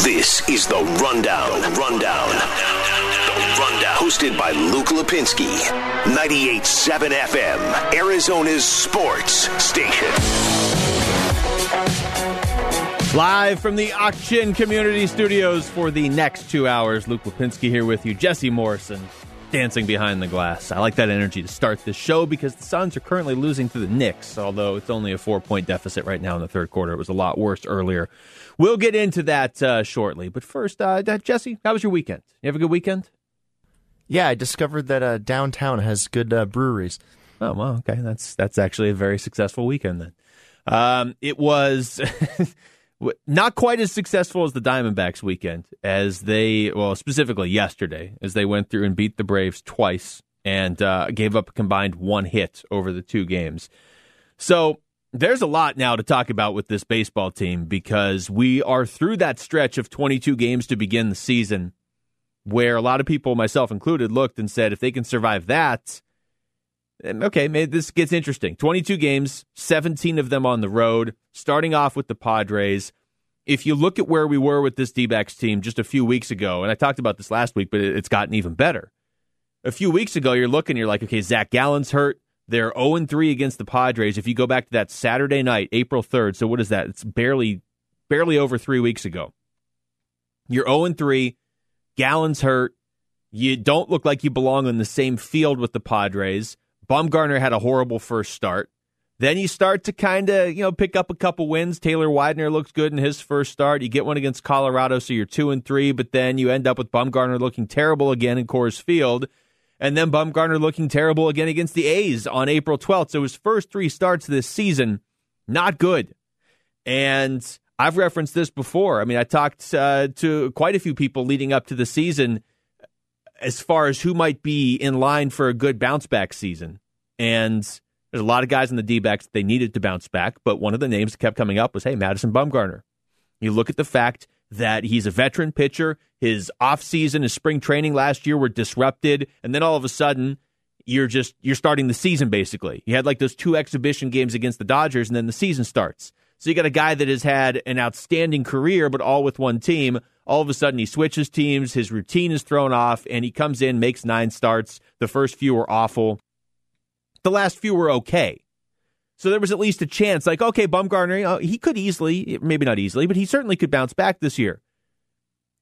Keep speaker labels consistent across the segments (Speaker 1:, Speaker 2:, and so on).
Speaker 1: This is the Rundown. Rundown. The Rundown. Hosted by Luke Lapinski. 98.7 FM. Arizona's sports station.
Speaker 2: Live from the Auction Community Studios for the next two hours. Luke Lapinski here with you. Jesse Morrison dancing behind the glass. I like that energy to start this show because the Suns are currently losing to the Knicks, although it's only a four point deficit right now in the third quarter. It was a lot worse earlier. We'll get into that uh, shortly. But first, uh, Jesse, how was your weekend? You have a good weekend?
Speaker 3: Yeah, I discovered that uh, downtown has good uh, breweries.
Speaker 2: Oh well, okay. That's that's actually a very successful weekend then. Um, it was not quite as successful as the Diamondbacks weekend as they well specifically yesterday as they went through and beat the Braves twice and uh, gave up a combined one hit over the two games. So there's a lot now to talk about with this baseball team because we are through that stretch of 22 games to begin the season where a lot of people, myself included, looked and said if they can survive that, okay, this gets interesting. 22 games, 17 of them on the road, starting off with the Padres. If you look at where we were with this D backs team just a few weeks ago, and I talked about this last week, but it's gotten even better. A few weeks ago, you're looking, you're like, okay, Zach Gallen's hurt. They're 0 3 against the Padres. If you go back to that Saturday night, April 3rd, so what is that? It's barely barely over three weeks ago. You're 0 3. Gallen's hurt. You don't look like you belong on the same field with the Padres. Bumgarner had a horrible first start. Then you start to kind of, you know, pick up a couple wins. Taylor Widener looks good in his first start. You get one against Colorado, so you're two and three, but then you end up with Bumgarner looking terrible again in Coors Field. And then Bumgarner looking terrible again against the A's on April 12th. So his first three starts this season, not good. And I've referenced this before. I mean, I talked uh, to quite a few people leading up to the season as far as who might be in line for a good bounce back season. And there's a lot of guys in the D backs they needed to bounce back, but one of the names that kept coming up was, hey, Madison Bumgarner. You look at the fact that he's a veteran pitcher. His offseason, his spring training last year were disrupted, and then all of a sudden, you're just you're starting the season basically. You had like those two exhibition games against the Dodgers, and then the season starts. So you got a guy that has had an outstanding career, but all with one team all of a sudden he switches teams, his routine is thrown off, and he comes in, makes nine starts. The first few were awful. The last few were okay. So there was at least a chance, like, okay, Bumgarner, you he could easily, maybe not easily, but he certainly could bounce back this year.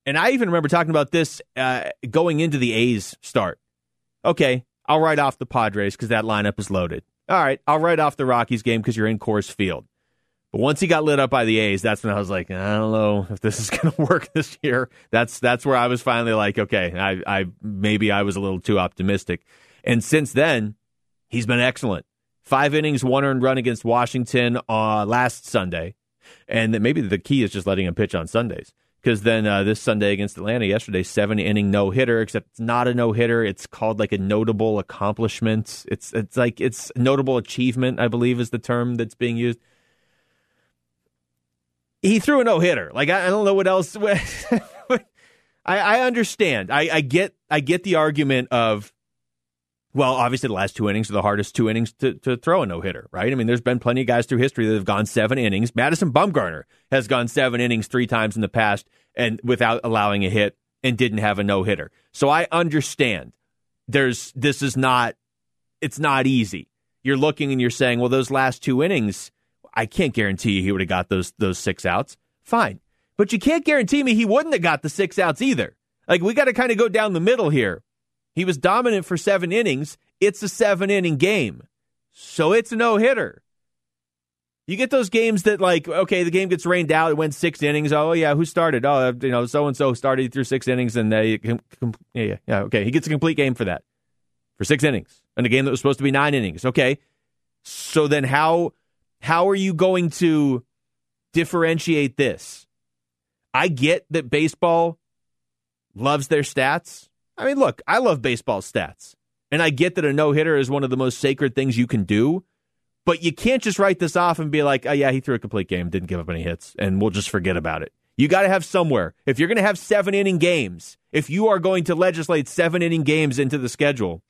Speaker 2: And I even remember talking about this uh, going into the A's start. Okay, I'll write off the Padres because that lineup is loaded. All right, I'll write off the Rockies game because you're in Coors Field. But once he got lit up by the A's, that's when I was like, I don't know if this is going to work this year. That's that's where I was finally like, okay, I, I maybe I was a little too optimistic. And since then, he's been excellent. Five innings, one earned run against Washington uh, last Sunday, and maybe the key is just letting him pitch on Sundays. Because then uh, this Sunday against Atlanta yesterday, seven inning no hitter. Except it's not a no hitter. It's called like a notable accomplishment. It's it's like it's notable achievement. I believe is the term that's being used he threw a no hitter. Like I, I, don't know what else. I, I understand. I, I get I get the argument of well, obviously the last two innings are the hardest two innings to, to throw a no hitter, right? I mean, there's been plenty of guys through history that have gone seven innings. Madison Bumgarner has gone seven innings three times in the past and without allowing a hit and didn't have a no hitter. So I understand. There's this is not it's not easy. You're looking and you're saying, well, those last two innings, I can't guarantee you he would have got those those six outs. Fine. But you can't guarantee me he wouldn't have got the six outs either. Like we got to kind of go down the middle here. He was dominant for seven innings. It's a seven inning game. So it's a no hitter. You get those games that like, okay, the game gets rained out. It went six innings. Oh yeah, who started? Oh, uh, you know, so and so started through six innings, and they, yeah, yeah, okay, he gets a complete game for that, for six innings, and a game that was supposed to be nine innings. Okay, so then how how are you going to differentiate this? I get that baseball loves their stats. I mean, look, I love baseball stats. And I get that a no hitter is one of the most sacred things you can do. But you can't just write this off and be like, oh, yeah, he threw a complete game, didn't give up any hits, and we'll just forget about it. You got to have somewhere. If you're going to have seven inning games, if you are going to legislate seven inning games into the schedule,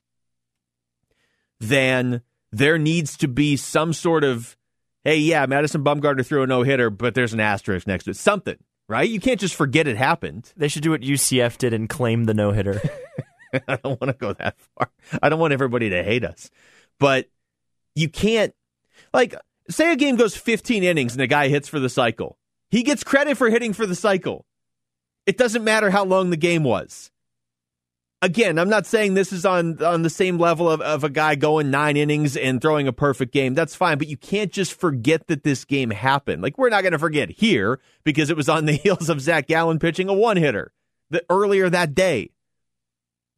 Speaker 2: then there needs to be some sort of hey, yeah, Madison Bumgarner threw a no hitter, but there's an asterisk next to it. Something. right? You can't just forget it happened.
Speaker 3: They should do what UCF did and claim the no hitter.
Speaker 2: I don't want to go that far. I don't want everybody to hate us. But you can't, like, say a game goes 15 innings and a guy hits for the cycle. He gets credit for hitting for the cycle. It doesn't matter how long the game was. Again, I'm not saying this is on on the same level of, of a guy going nine innings and throwing a perfect game. That's fine, but you can't just forget that this game happened. Like we're not going to forget here because it was on the heels of Zach Gallen pitching a one hitter the, earlier that day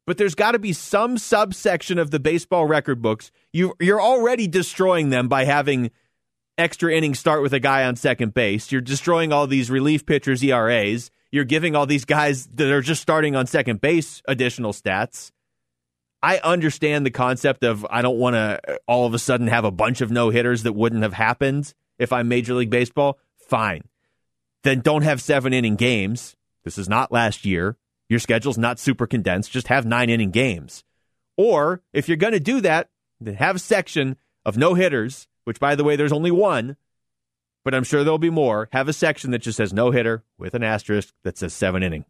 Speaker 2: but there's got to be some subsection of the baseball record books. You, you're already destroying them by having extra innings start with a guy on second base. You're destroying all these relief pitchers' ERAs. You're giving all these guys that are just starting on second base additional stats. I understand the concept of I don't want to uh, all of a sudden have a bunch of no hitters that wouldn't have happened if I'm Major League Baseball. Fine. Then don't have seven inning games. This is not last year. Your schedule's not super condensed. Just have nine inning games. Or if you're going to do that, then have a section of no hitters, which by the way, there's only one, but I'm sure there'll be more. Have a section that just says no hitter with an asterisk that says seven inning.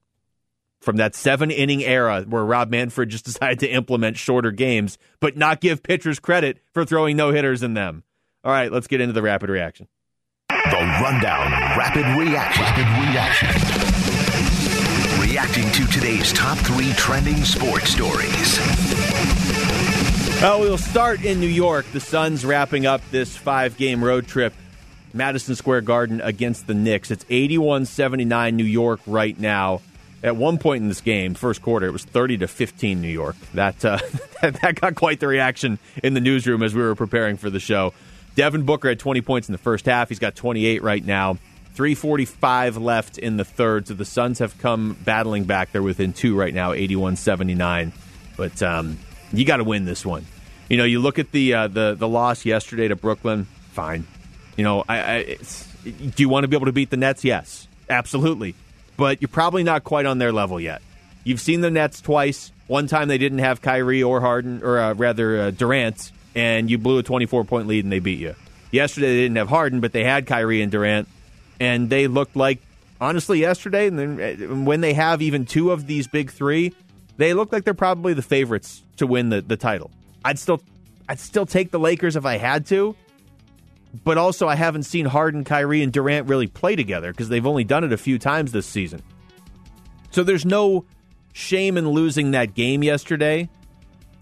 Speaker 2: From that seven inning era where Rob Manfred just decided to implement shorter games, but not give pitchers credit for throwing no hitters in them. All right, let's get into the rapid reaction.
Speaker 1: The Rundown Rapid Reaction. Rapid Reaction reacting to today's top three trending sports stories.
Speaker 2: Well, we'll start in New York. The Suns wrapping up this five game road trip, Madison Square Garden against the Knicks. It's 81 79 New York right now. At one point in this game, first quarter, it was 30 to 15 New York. That, uh, that got quite the reaction in the newsroom as we were preparing for the show. Devin Booker had 20 points in the first half. He's got 28 right now. 345 left in the third, so the Suns have come battling back. They're within two right now, 81 79. But um, you got to win this one. You know, you look at the uh, the the loss yesterday to Brooklyn. Fine. You know, I, I do you want to be able to beat the Nets? Yes, absolutely. But you're probably not quite on their level yet. You've seen the Nets twice. One time they didn't have Kyrie or Harden, or uh, rather uh, Durant, and you blew a 24 point lead and they beat you. Yesterday they didn't have Harden, but they had Kyrie and Durant and they looked like honestly yesterday. And then uh, when they have even two of these big three, they look like they're probably the favorites to win the, the title. I'd still I'd still take the Lakers if I had to, but also I haven't seen Harden, Kyrie, and Durant really play together because they've only done it a few times this season. So there's no shame in losing that game yesterday.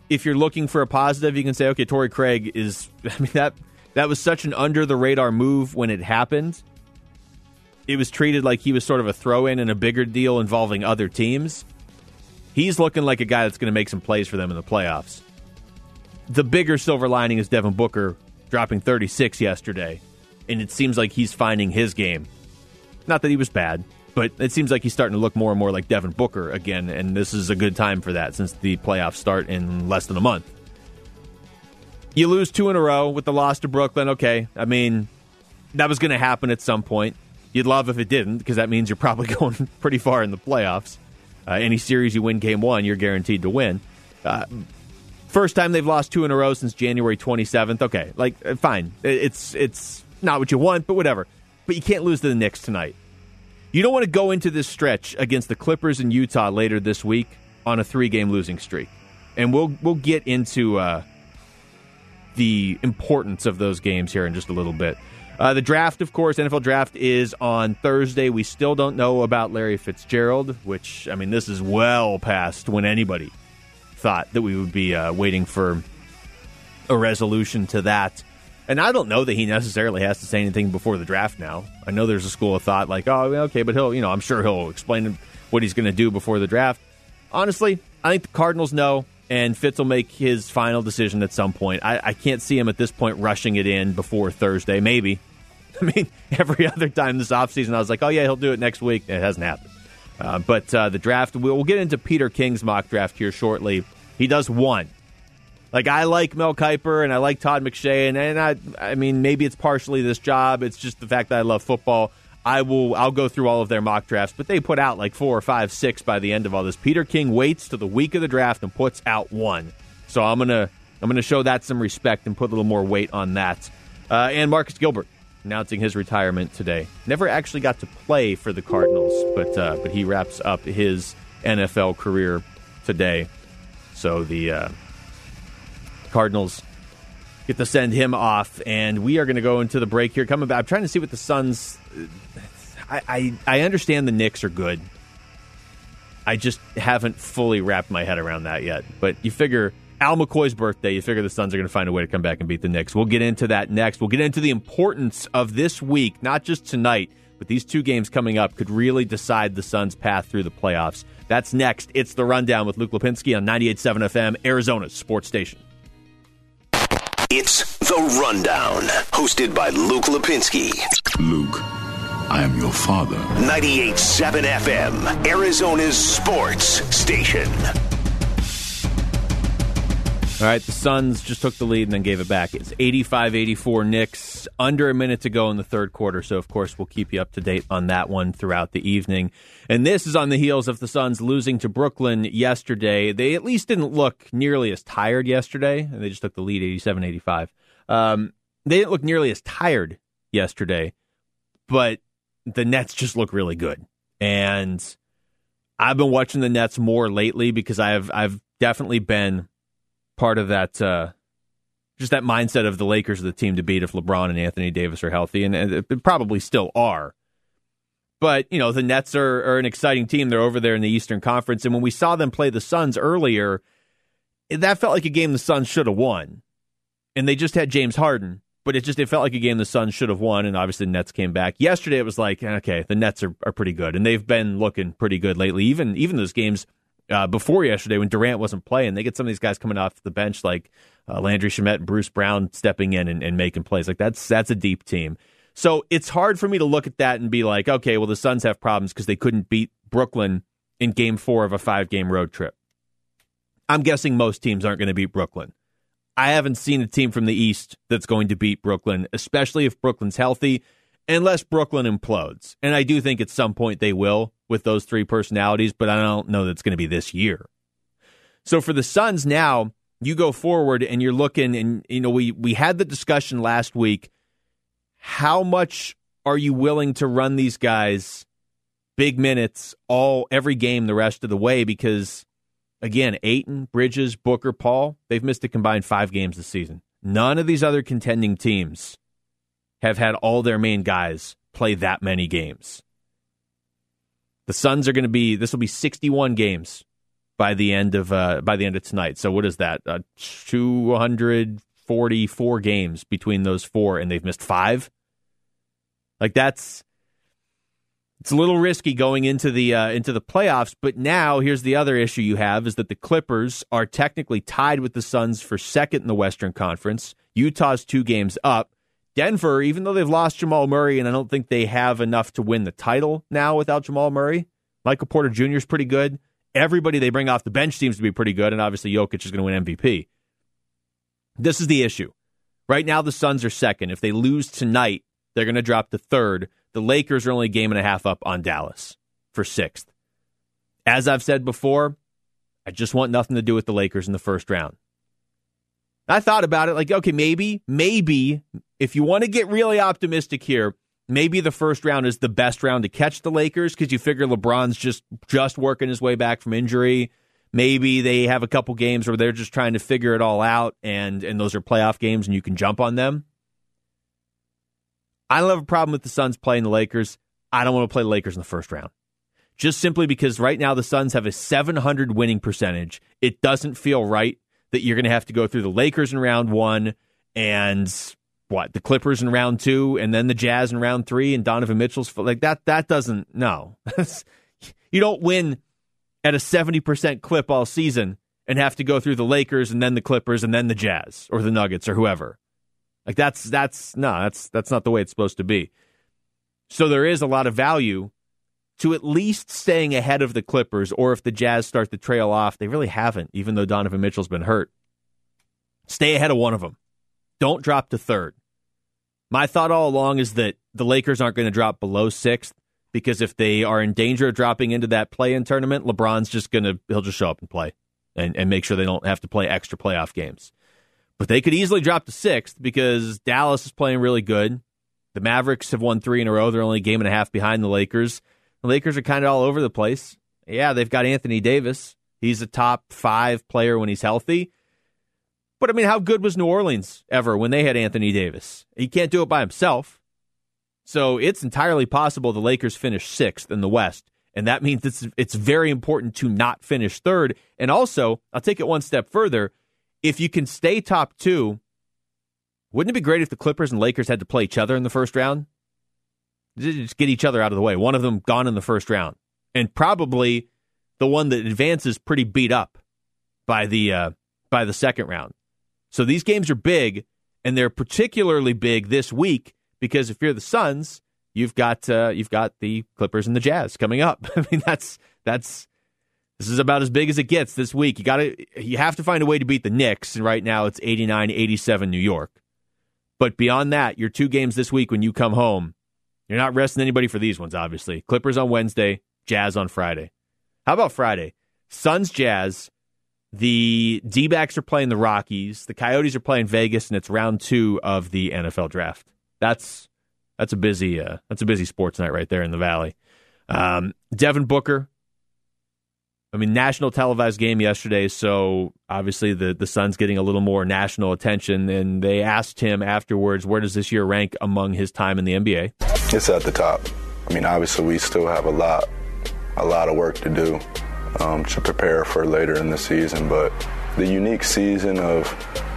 Speaker 2: If you're looking for a positive, you can say, okay, Torrey Craig is. I mean that that was such an under the radar move when it happened it was treated like he was sort of a throw in in a bigger deal involving other teams. He's looking like a guy that's going to make some plays for them in the playoffs. The bigger silver lining is Devin Booker dropping 36 yesterday, and it seems like he's finding his game. Not that he was bad, but it seems like he's starting to look more and more like Devin Booker again, and this is a good time for that since the playoffs start in less than a month. You lose two in a row with the loss to Brooklyn. Okay, I mean, that was going to happen at some point. You'd love if it didn't, because that means you're probably going pretty far in the playoffs. Uh, any series you win game one, you're guaranteed to win. Uh, first time they've lost two in a row since January 27th. Okay, like uh, fine, it's it's not what you want, but whatever. But you can't lose to the Knicks tonight. You don't want to go into this stretch against the Clippers in Utah later this week on a three-game losing streak, and we'll we'll get into uh, the importance of those games here in just a little bit. Uh, the draft, of course, NFL draft is on Thursday. We still don't know about Larry Fitzgerald, which, I mean, this is well past when anybody thought that we would be uh, waiting for a resolution to that. And I don't know that he necessarily has to say anything before the draft now. I know there's a school of thought like, oh, okay, but he'll, you know, I'm sure he'll explain what he's going to do before the draft. Honestly, I think the Cardinals know, and Fitz will make his final decision at some point. I, I can't see him at this point rushing it in before Thursday. Maybe, I mean, every other time this offseason, I was like, oh, yeah, he'll do it next week. It hasn't happened. Uh, but uh, the draft, we'll, get into Peter King's mock draft here shortly. He does one. Like, I like Mel Kiper and I like Todd McShay, and, and I, I mean, maybe it's partially this job. It's just the fact that I love football. I will I'll go through all of their mock drafts, but they put out like four or five, six by the end of all this. Peter King waits to the week of the draft and puts out one. So I'm gonna I'm gonna show that some respect and put a little more weight on that. Uh, and Marcus Gilbert announcing his retirement today. Never actually got to play for the Cardinals, but uh, but he wraps up his NFL career today. So the uh, Cardinals get to send him off, and we are going to go into the break here. Coming back, I'm trying to see what the Suns. I, I I understand the Knicks are good. I just haven't fully wrapped my head around that yet. But you figure Al McCoy's birthday, you figure the Suns are going to find a way to come back and beat the Knicks. We'll get into that next. We'll get into the importance of this week, not just tonight, but these two games coming up could really decide the Suns' path through the playoffs. That's next. It's the rundown with Luke Lapinski on 98.7 FM, Arizona's sports station.
Speaker 1: It's the rundown, hosted by Luke Lapinski.
Speaker 4: Luke, I am your father.
Speaker 1: 98.7 FM, Arizona's sports station.
Speaker 2: All right, the Suns just took the lead and then gave it back. It's 85 84 Knicks, under a minute to go in the third quarter. So, of course, we'll keep you up to date on that one throughout the evening. And this is on the heels of the Suns losing to Brooklyn yesterday. They at least didn't look nearly as tired yesterday, and they just took the lead 87 85. Um, they didn't look nearly as tired yesterday, but the Nets just look really good. And I've been watching the Nets more lately because I've I've definitely been part of that uh, just that mindset of the Lakers are the team to beat if LeBron and Anthony Davis are healthy, and, and probably still are. But you know the Nets are, are an exciting team. They're over there in the Eastern Conference, and when we saw them play the Suns earlier, that felt like a game the Suns should have won. And they just had James Harden, but it just it felt like a game the Suns should have won, and obviously the Nets came back. Yesterday it was like, okay, the Nets are, are pretty good, and they've been looking pretty good lately. Even even those games uh, before yesterday when Durant wasn't playing. They get some of these guys coming off the bench like uh, Landry Shamet and Bruce Brown stepping in and, and making plays. Like that's that's a deep team. So it's hard for me to look at that and be like, okay, well the Suns have problems because they couldn't beat Brooklyn in Game Four of a five game road trip. I'm guessing most teams aren't going to beat Brooklyn. I haven't seen a team from the East that's going to beat Brooklyn, especially if Brooklyn's healthy, unless Brooklyn implodes. And I do think at some point they will with those three personalities, but I don't know that it's going to be this year. So for the Suns now, you go forward and you're looking and you know we we had the discussion last week how much are you willing to run these guys big minutes all every game the rest of the way because again Ayton, Bridges, Booker, Paul, they've missed a combined 5 games this season. None of these other contending teams have had all their main guys play that many games. The Suns are going to be this will be 61 games by the end of uh, by the end of tonight. So what is that? Uh, 244 games between those four, and they've missed five. Like that's it's a little risky going into the uh, into the playoffs. But now here's the other issue you have is that the Clippers are technically tied with the Suns for second in the Western Conference. Utah's two games up. Denver, even though they've lost Jamal Murray, and I don't think they have enough to win the title now without Jamal Murray, Michael Porter Jr. is pretty good. Everybody they bring off the bench seems to be pretty good, and obviously Jokic is going to win MVP. This is the issue. Right now, the Suns are second. If they lose tonight, they're going to drop to third. The Lakers are only a game and a half up on Dallas for sixth. As I've said before, I just want nothing to do with the Lakers in the first round. I thought about it like, okay, maybe, maybe if you want to get really optimistic here, maybe the first round is the best round to catch the Lakers because you figure LeBron's just just working his way back from injury. Maybe they have a couple games where they're just trying to figure it all out, and and those are playoff games, and you can jump on them. I don't have a problem with the Suns playing the Lakers. I don't want to play the Lakers in the first round. Just simply because right now the Suns have a 700 winning percentage. It doesn't feel right that you're going to have to go through the Lakers in round one and what the Clippers in round two, and then the Jazz in round three, and Donovan Mitchell's like that. That doesn't no. you don't win at a seventy percent clip all season and have to go through the Lakers and then the Clippers and then the Jazz or the Nuggets or whoever. Like that's that's no, that's that's not the way it's supposed to be. So there is a lot of value to at least staying ahead of the Clippers, or if the Jazz start to trail off, they really haven't, even though Donovan Mitchell's been hurt. Stay ahead of one of them. Don't drop to third. My thought all along is that the Lakers aren't going to drop below sixth because if they are in danger of dropping into that play in tournament, LeBron's just going to, he'll just show up and play and, and make sure they don't have to play extra playoff games. But they could easily drop to sixth because Dallas is playing really good. The Mavericks have won three in a row. They're only a game and a half behind the Lakers. The Lakers are kind of all over the place. Yeah, they've got Anthony Davis. He's a top five player when he's healthy. But I mean, how good was New Orleans ever when they had Anthony Davis? He can't do it by himself. So it's entirely possible the Lakers finish sixth in the West. And that means it's it's very important to not finish third. And also, I'll take it one step further. If you can stay top two, wouldn't it be great if the Clippers and Lakers had to play each other in the first round? Just get each other out of the way. One of them gone in the first round. And probably the one that advances pretty beat up by the uh, by the second round. So these games are big, and they're particularly big this week because if you're the Suns, you've got uh, you've got the Clippers and the Jazz coming up. I mean, that's that's this is about as big as it gets this week. You got to you have to find a way to beat the Knicks, and right now it's 89-87 New York. But beyond that, your two games this week when you come home, you're not resting anybody for these ones. Obviously, Clippers on Wednesday, Jazz on Friday. How about Friday? Suns Jazz the D backs are playing the Rockies. The Coyotes are playing Vegas, and it's round two of the NFL draft. That's that's a busy uh, that's a busy sports night right there in the Valley. Um, Devin Booker. I mean, national televised game yesterday, so obviously the the Suns getting a little more national attention. And they asked him afterwards, where does this year rank among his time in the NBA?
Speaker 5: It's at the top. I mean, obviously we still have a lot a lot of work to do um, to prepare for later in the season. But the unique season of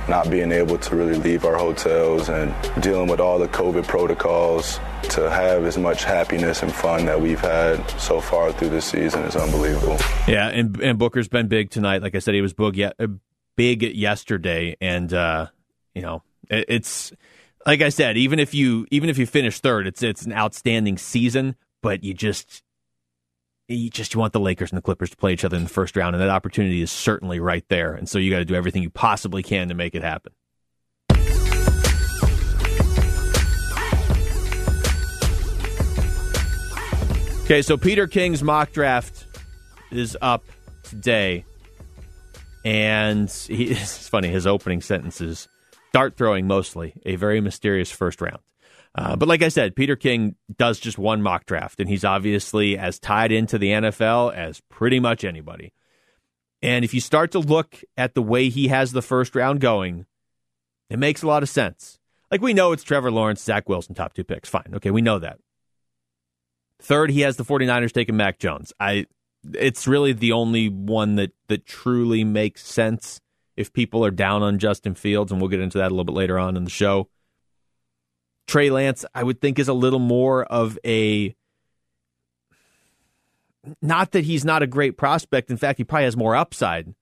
Speaker 5: not being able to really leave our hotels and dealing with all the COVID protocols to have as much happiness and fun that we've had so far through this season is unbelievable.
Speaker 2: Yeah, and, and Booker's been big tonight. Like I said, he was big, uh, big yesterday, and uh, you know it, it's like I said, even if you even if you finish third, it's it's an outstanding season. But you just you just you want the Lakers and the Clippers to play each other in the first round, and that opportunity is certainly right there. And so you got to do everything you possibly can to make it happen. Okay, so Peter King's mock draft is up today, and he, it's funny. His opening sentences, dart throwing mostly, a very mysterious first round. Uh, but like I said, Peter King does just one mock draft, and he's obviously as tied into the NFL as pretty much anybody. And if you start to look at the way he has the first round going, it makes a lot of sense. Like we know it's Trevor Lawrence, Zach Wilson, top two picks. Fine. Okay, we know that. Third, he has the 49ers taking Mac Jones. I it's really the only one that that truly makes sense if people are down on Justin Fields, and we'll get into that a little bit later on in the show. Trey Lance, I would think, is a little more of a. Not that he's not a great prospect. In fact, he probably has more upside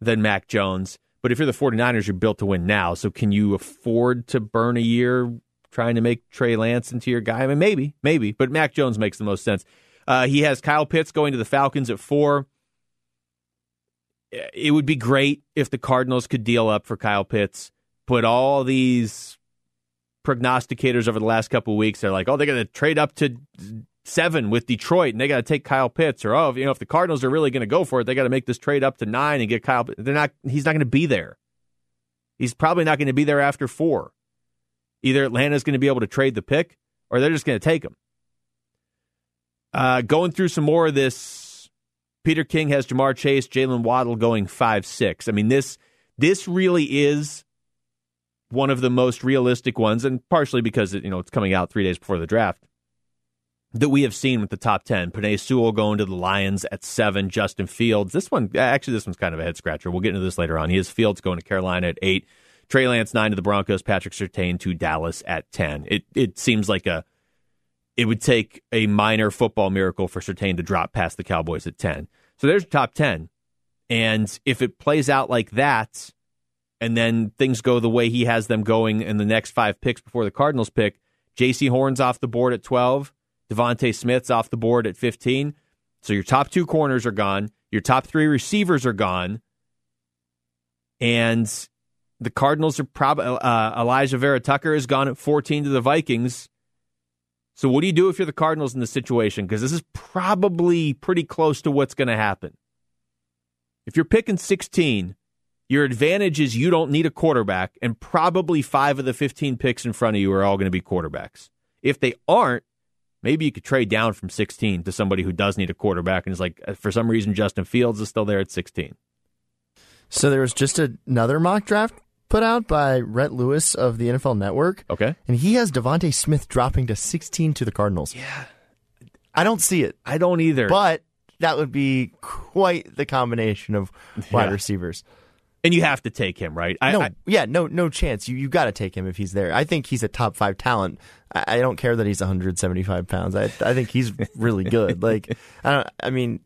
Speaker 2: than Mac Jones. But if you're the 49ers, you're built to win now. So can you afford to burn a year trying to make Trey Lance into your guy? I mean, maybe, maybe. But Mac Jones makes the most sense. Uh, he has Kyle Pitts going to the Falcons at four. It would be great if the Cardinals could deal up for Kyle Pitts, put all these prognosticators over the last couple weeks. They're like, oh, they're going to trade up to seven with Detroit, and they got to take Kyle Pitts, or oh, you know, if the Cardinals are really going to go for it, they got to make this trade up to nine and get Kyle. They're not. He's not going to be there. He's probably not going to be there after four. Either Atlanta's going to be able to trade the pick, or they're just going to take him. Uh, going through some more of this, Peter King has Ja'Marr Chase, Jalen Waddle going five six. I mean this this really is one of the most realistic ones, and partially because it, you know it's coming out three days before the draft that we have seen with the top ten. Penei Sewell going to the Lions at seven. Justin Fields. This one, actually, this one's kind of a head scratcher. We'll get into this later on. He has Fields going to Carolina at eight. Trey Lance nine to the Broncos. Patrick Surtain to Dallas at ten. It it seems like a it would take a minor football miracle for Surtain to drop past the Cowboys at ten. So there's top ten, and if it plays out like that and then things go the way he has them going in the next five picks before the Cardinals pick, Jaycee Horn's off the board at 12, DeVonta Smith's off the board at 15. So your top two corners are gone, your top three receivers are gone, and the Cardinals are probably uh, Alijah Vera-Tucker is gone at 14 to the Vikings. So what do you do if you're the Cardinals in this situation? Because this is probably pretty close to what's going to happen. If you're picking 16 your advantage is you don't need a quarterback, and probably five of the 15 picks in front of you are all going to be quarterbacks. If they aren't, maybe you could trade down from 16 to somebody who does need a quarterback and is like, uh, for some reason, Justin Fields is still there at 16.
Speaker 3: So there was just another mock draft put out by Rhett Lewis of the NFL Network.
Speaker 2: Okay.
Speaker 3: And he has DeVonta Smith dropping to 16 to the Cardinals.
Speaker 2: Yeah.
Speaker 3: I don't see it.
Speaker 2: I don't either.
Speaker 3: But that would be quite the combination of wide
Speaker 2: Yeah.
Speaker 3: receivers.
Speaker 2: And you have to take him, right? I,
Speaker 3: no,
Speaker 2: I-
Speaker 3: yeah, no, no chance. You you got to take him if he's there. I think he's a top five talent. I, I don't care that he's 175 pounds. I I think he's really good. like I don't. I mean,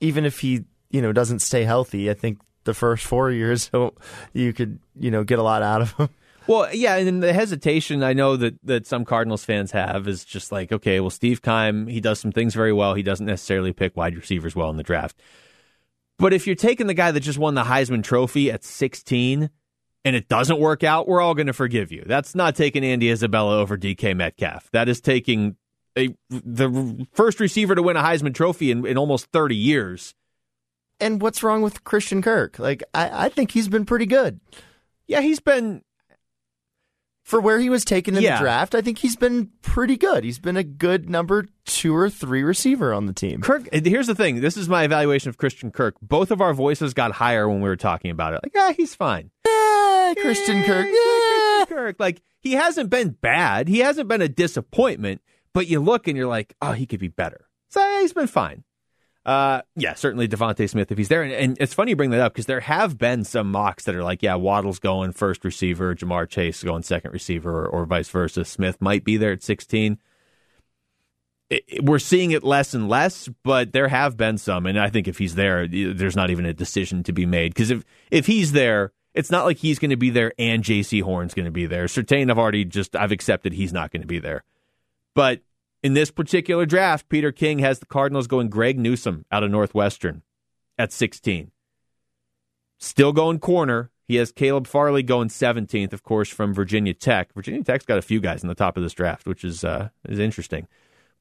Speaker 3: even if he you know doesn't stay healthy, I think the first four years you could you know get a lot out of him.
Speaker 2: Well, yeah, and the hesitation I know that, that some Cardinals fans have is just like, okay, well, Steve Keim, he does some things very well. He doesn't necessarily pick wide receivers well in the draft. But if you're taking the guy that just won the Heisman Trophy at 16 and it doesn't work out, we're all going to forgive you. That's not taking Andy Isabella over DK Metcalf. That is taking a, the first receiver to win a Heisman Trophy in, in almost 30 years.
Speaker 3: And what's wrong with Christian Kirk? Like I, I think he's been pretty good
Speaker 2: Yeah, he's been
Speaker 3: for where he was taken in
Speaker 2: Yeah.
Speaker 3: the draft. I think he's been pretty good. He's been a good number two or three receiver on the team.
Speaker 2: Kirk, here's the thing. This is my evaluation of Christian Kirk. Both of our voices got higher when we were talking about it. Like, yeah, he's fine.
Speaker 3: Eh, Christian Kirk.
Speaker 2: Yeah. Christian Kirk. Like, he hasn't been bad. He hasn't been a disappointment, but you look and you're like, oh, he could be better. So yeah, he's been fine. Uh, yeah, certainly DeVonta Smith if he's there. And, and it's funny you bring that up because there have been some mocks that are like, yeah, Waddle's going first receiver, Ja'Marr Chase going second receiver, or, or vice versa. Smith might be there at 16 it- it- we're seeing it less and less, but there have been some, and I think if he's there, there's not even a decision to be made because if if he's there, it's not like he's going to be there and Jaycee Horn's going to be there. Surtain, I've already just I've accepted he's not going to be there, but in this particular draft, Peter King has the Cardinals going Greg Newsome out of Northwestern at 16. Still going corner. He has Caleb Farley going 17th, of course, from Virginia Tech. Virginia Tech's got a few guys in the top of this draft, which is uh, is interesting.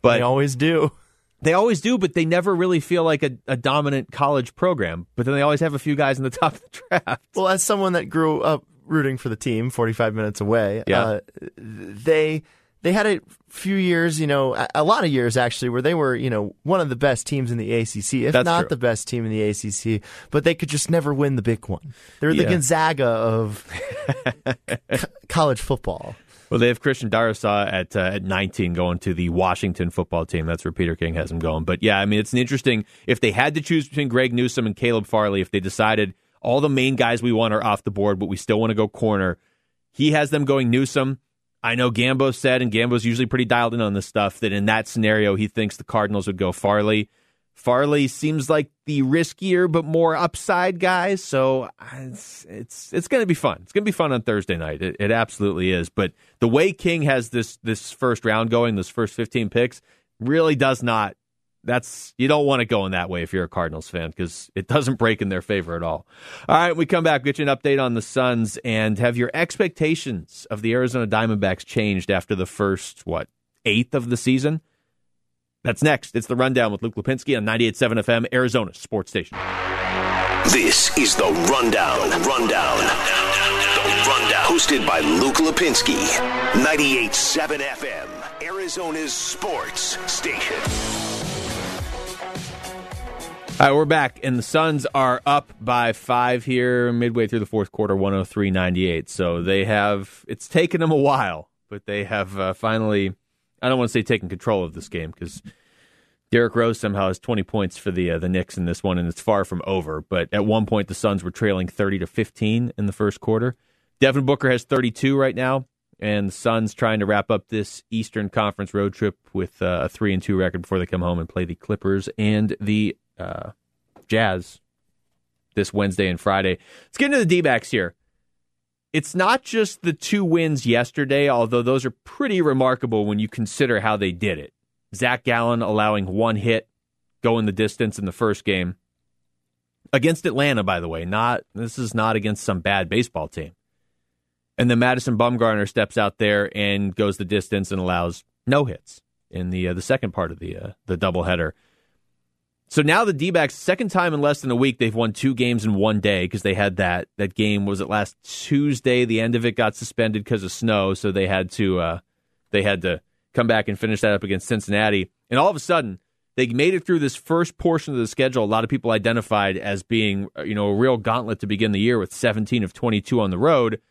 Speaker 2: But
Speaker 3: They always do.
Speaker 2: they always do, but they never really feel like a, a dominant college program. But then they always have a few guys in the top of the draft.
Speaker 3: Well, as someone that grew up rooting for the team, 45 minutes away,
Speaker 2: Yeah.
Speaker 3: uh, they they had a few years, you know, a, a lot of years actually, where they were, you know, one of the best teams in the ACC, if
Speaker 2: That's
Speaker 3: not
Speaker 2: true.
Speaker 3: the best team in the ACC. But they could just never win the big one. They're the Gonzaga of co- college football.
Speaker 2: Well, they have Christian Darrisaw at uh, at 19 going to the Washington football team. That's where Peter King has him going. But yeah, I mean, it's an interesting. If they had to choose between Greg Newsome and Caleb Farley, if they decided all the main guys we want are off the board, but we still want to go corner, he has them going Newsome. I know Gambo said, and Gambo's usually pretty dialed in on this stuff, that in that scenario, he thinks the Cardinals would go Farley. Farley seems like the riskier but more upside guy, so uh, it's it's, it's going to be fun. It's going to be fun on Thursday night. It, it absolutely is. But the way King has this this first round going, those first fifteen picks, really does not. That's you don't want it going that way if you're a Cardinals fan because it doesn't break in their favor at all. All right, we come back, get you an update on the Suns, and have your expectations of the Arizona Diamondbacks changed after the first what eighth of the season? That's next. It's the rundown with Luke Lapinski on 98.7 FM, Arizona Sports Station.
Speaker 1: This is the Rundown. Rundown. The Rundown. Hosted by Luke Lapinski. 98.7 FM, Arizona's sports station.
Speaker 2: All right, we're back, and the Suns are up by five here midway through the fourth quarter, 103 98. So they have, it's taken them a while, but they have uh, finally, I don't want to say taken control of this game because Derrick Rose somehow has 20 points for the uh, the Knicks in this one, and it's far from over. But at one point, the Suns were trailing 30 to 15 in the first quarter. Devin Booker has 32 right now, and the Suns trying to wrap up this Eastern Conference road trip with uh, a three and two record before they come home and play the Clippers and the uh, Jazz this Wednesday and Friday. Let's get into the D backs here. It's not just the two wins yesterday, although those are pretty remarkable when you consider how they did it. Zach Gallen allowing one hit, going the distance in the first game against Atlanta. By the way, not this is not against some bad baseball team. And then Madison Bumgarner steps out there and goes the distance and allows no hits in the uh, the second part of the uh, the doubleheader. So now the D-backs, second time in less than a week, they've won two games in one day because they had that that game was it last Tuesday. The end of it got suspended because of snow, so they had to uh, they had to come back and finish that up against Cincinnati. And all of a sudden, they made it through this first portion of the schedule. A lot of people identified as being, uh, you know, a real gauntlet to begin the year with 17 of 22 on the road,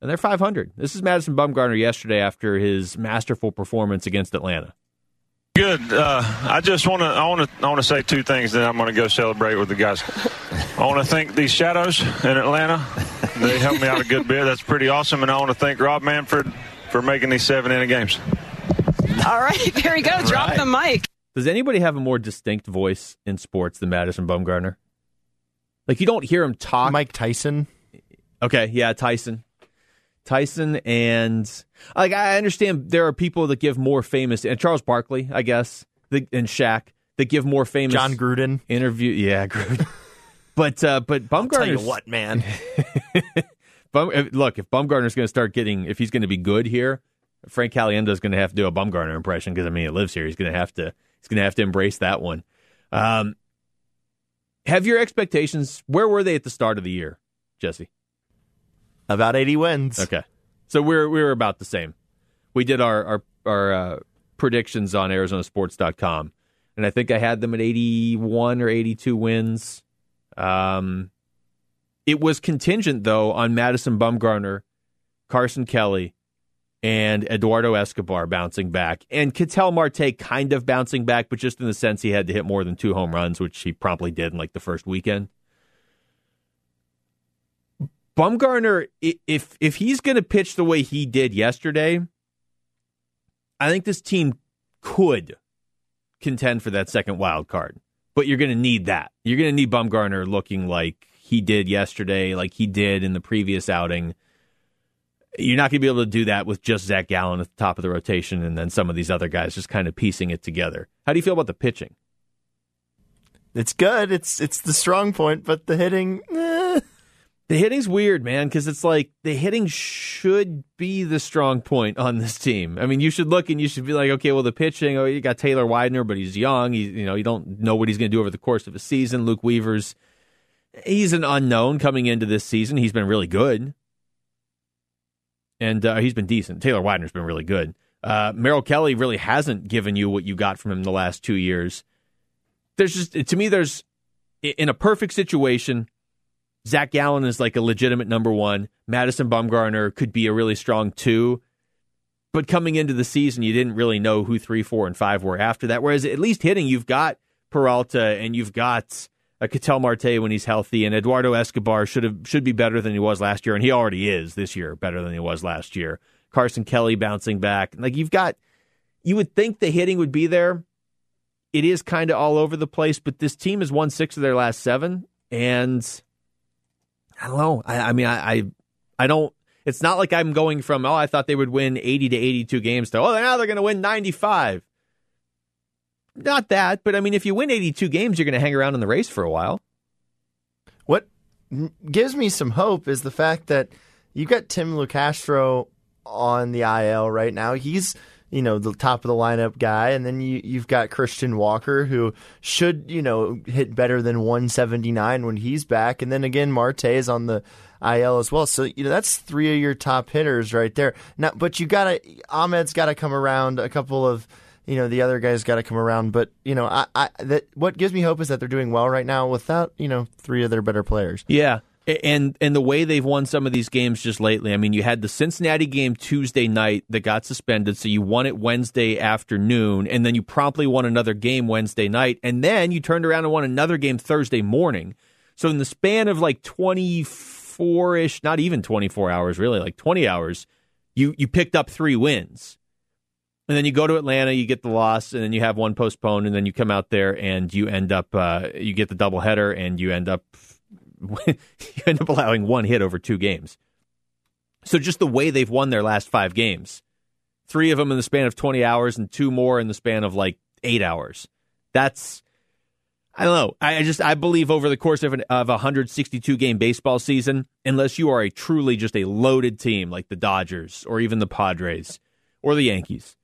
Speaker 2: and they're 500. This is Madison Bumgarner yesterday after his masterful performance against Atlanta.
Speaker 6: Good. Uh, I just want to. I want to. I want to say two things. Then I'm going to go celebrate with the guys. I want to thank these shadows in Atlanta. They helped me out a good bit. That's pretty awesome. And I want to thank Rob Manfred for making these seven inning games.
Speaker 7: All right, there you go. Drop
Speaker 2: right.
Speaker 7: the mic.
Speaker 2: Does anybody have a more distinct voice in sports than Madison Bumgarner? Like you don't hear him talk.
Speaker 3: Mike Tyson.
Speaker 2: Okay, yeah, Tyson. Tyson and like I understand there are people that give more famous and Charles Barkley, I guess, the, and Shaq that give more famous
Speaker 3: Jon Gruden
Speaker 2: interview. Yeah, Gruden. but uh, but Bumgarner.
Speaker 3: Tell you what, man.
Speaker 2: Bum, look, if Bumgarner's going to start getting, if he's going to be good here, Frank Caliendo is going to have to do a Bumgarner impression because I mean, he lives here. He's going to have to. He's going to have to embrace that one. Um, have your expectations? Where were they at the start of the year, Jesse?
Speaker 3: About 80 wins.
Speaker 2: Okay. So we're we are about the same. We did our our, our uh, predictions on ArizonaSports.com, and I think I had them at 81 or 82 wins. Um, it was contingent though on Madison Bumgarner, Carson Kelly, and Eduardo Escobar bouncing back, and Ketel Marte kind of bouncing back, but just in the sense he had to hit more than two home runs, which he promptly did in like the first weekend. Bumgarner, if if he's going to pitch the way he did yesterday, I think this team could contend for that second wild card. But you're going to need that. You're going to need Bumgarner looking like he did yesterday, like he did in the previous outing. You're not going to be able to do that with just Zach Gallen at the top of the rotation and then some of these other guys just kind of piecing it together. How do you feel about the pitching?
Speaker 3: It's good. It's it's the strong point, but the hitting. Eh.
Speaker 2: The hitting's weird, man, because it's like the hitting should be the strong point on this team. I mean, you should look and you should be like, okay, well, the pitching, oh, you got Taylor Widener, but he's young. He, you know, you don't know what he's going to do over the course of a season. Luke Weaver's, he's an unknown coming into this season. He's been really good, and uh, he's been decent. Taylor Widener's been really good. Uh, Merrill Kelly really hasn't given you what you got from him the last two years. There's just to me, there's in a perfect situation Zach Gallen is like a legitimate number one. Madison Bumgarner could be a really strong two. But coming into the season, you didn't really know who three, four, and five were after that. Whereas at least hitting, you've got Peralta and you've got a Ketel Marte when he's healthy, and Eduardo Escobar should have should be better than he was last year, and he already is this year better than he was last year. Carson Kelly bouncing back, like you've got, you would think the hitting would be there. It is kind of all over the place, but this team has won six of their last seven, and I don't know. I, I mean, I, I, I don't. It's not like I'm going from oh, I thought they would win 80 to 82 games to oh, now they're going to win 95. Not that, but I mean, if you win 82 games, you're going to hang around in the race for a while.
Speaker 3: What gives me some hope is the fact that you've got Tim Locastro on the IL right now. He's you know the top of the lineup guy, and then you you've got Christian Walker who should you know hit better than 179 when he's back, and then again Marte is on the IL as well. So you know that's three of your top hitters right there. Now, but you gotta Ahmed's got to come around. A couple of you know the other guys got to come around. But you know I, I that what gives me hope is that they're doing well right now without you know three of their better players.
Speaker 2: Yeah, and and the way they've won some of these games just lately. I mean, you had the Cincinnati game Tuesday night that got suspended, so you won it Wednesday afternoon, and then you promptly won another game Wednesday night, and then you turned around and won another game Thursday morning. So in the span of like twenty four ish, not even twenty four hours, really, like twenty hours, you you picked up three wins. And then you go to Atlanta, you get the loss, and then you have one postponed, and then you come out there and you end up, uh, you get the doubleheader, and you end up you end up allowing one hit over two games. So just the way they've won their last five games, three of them in the span of 20 hours and two more in the span of like eight hours. That's, I don't know. I just, I believe over the course of, an, of a 162 game baseball season, unless you are a truly just a loaded team like the Dodgers or even the Padres or the Yankees,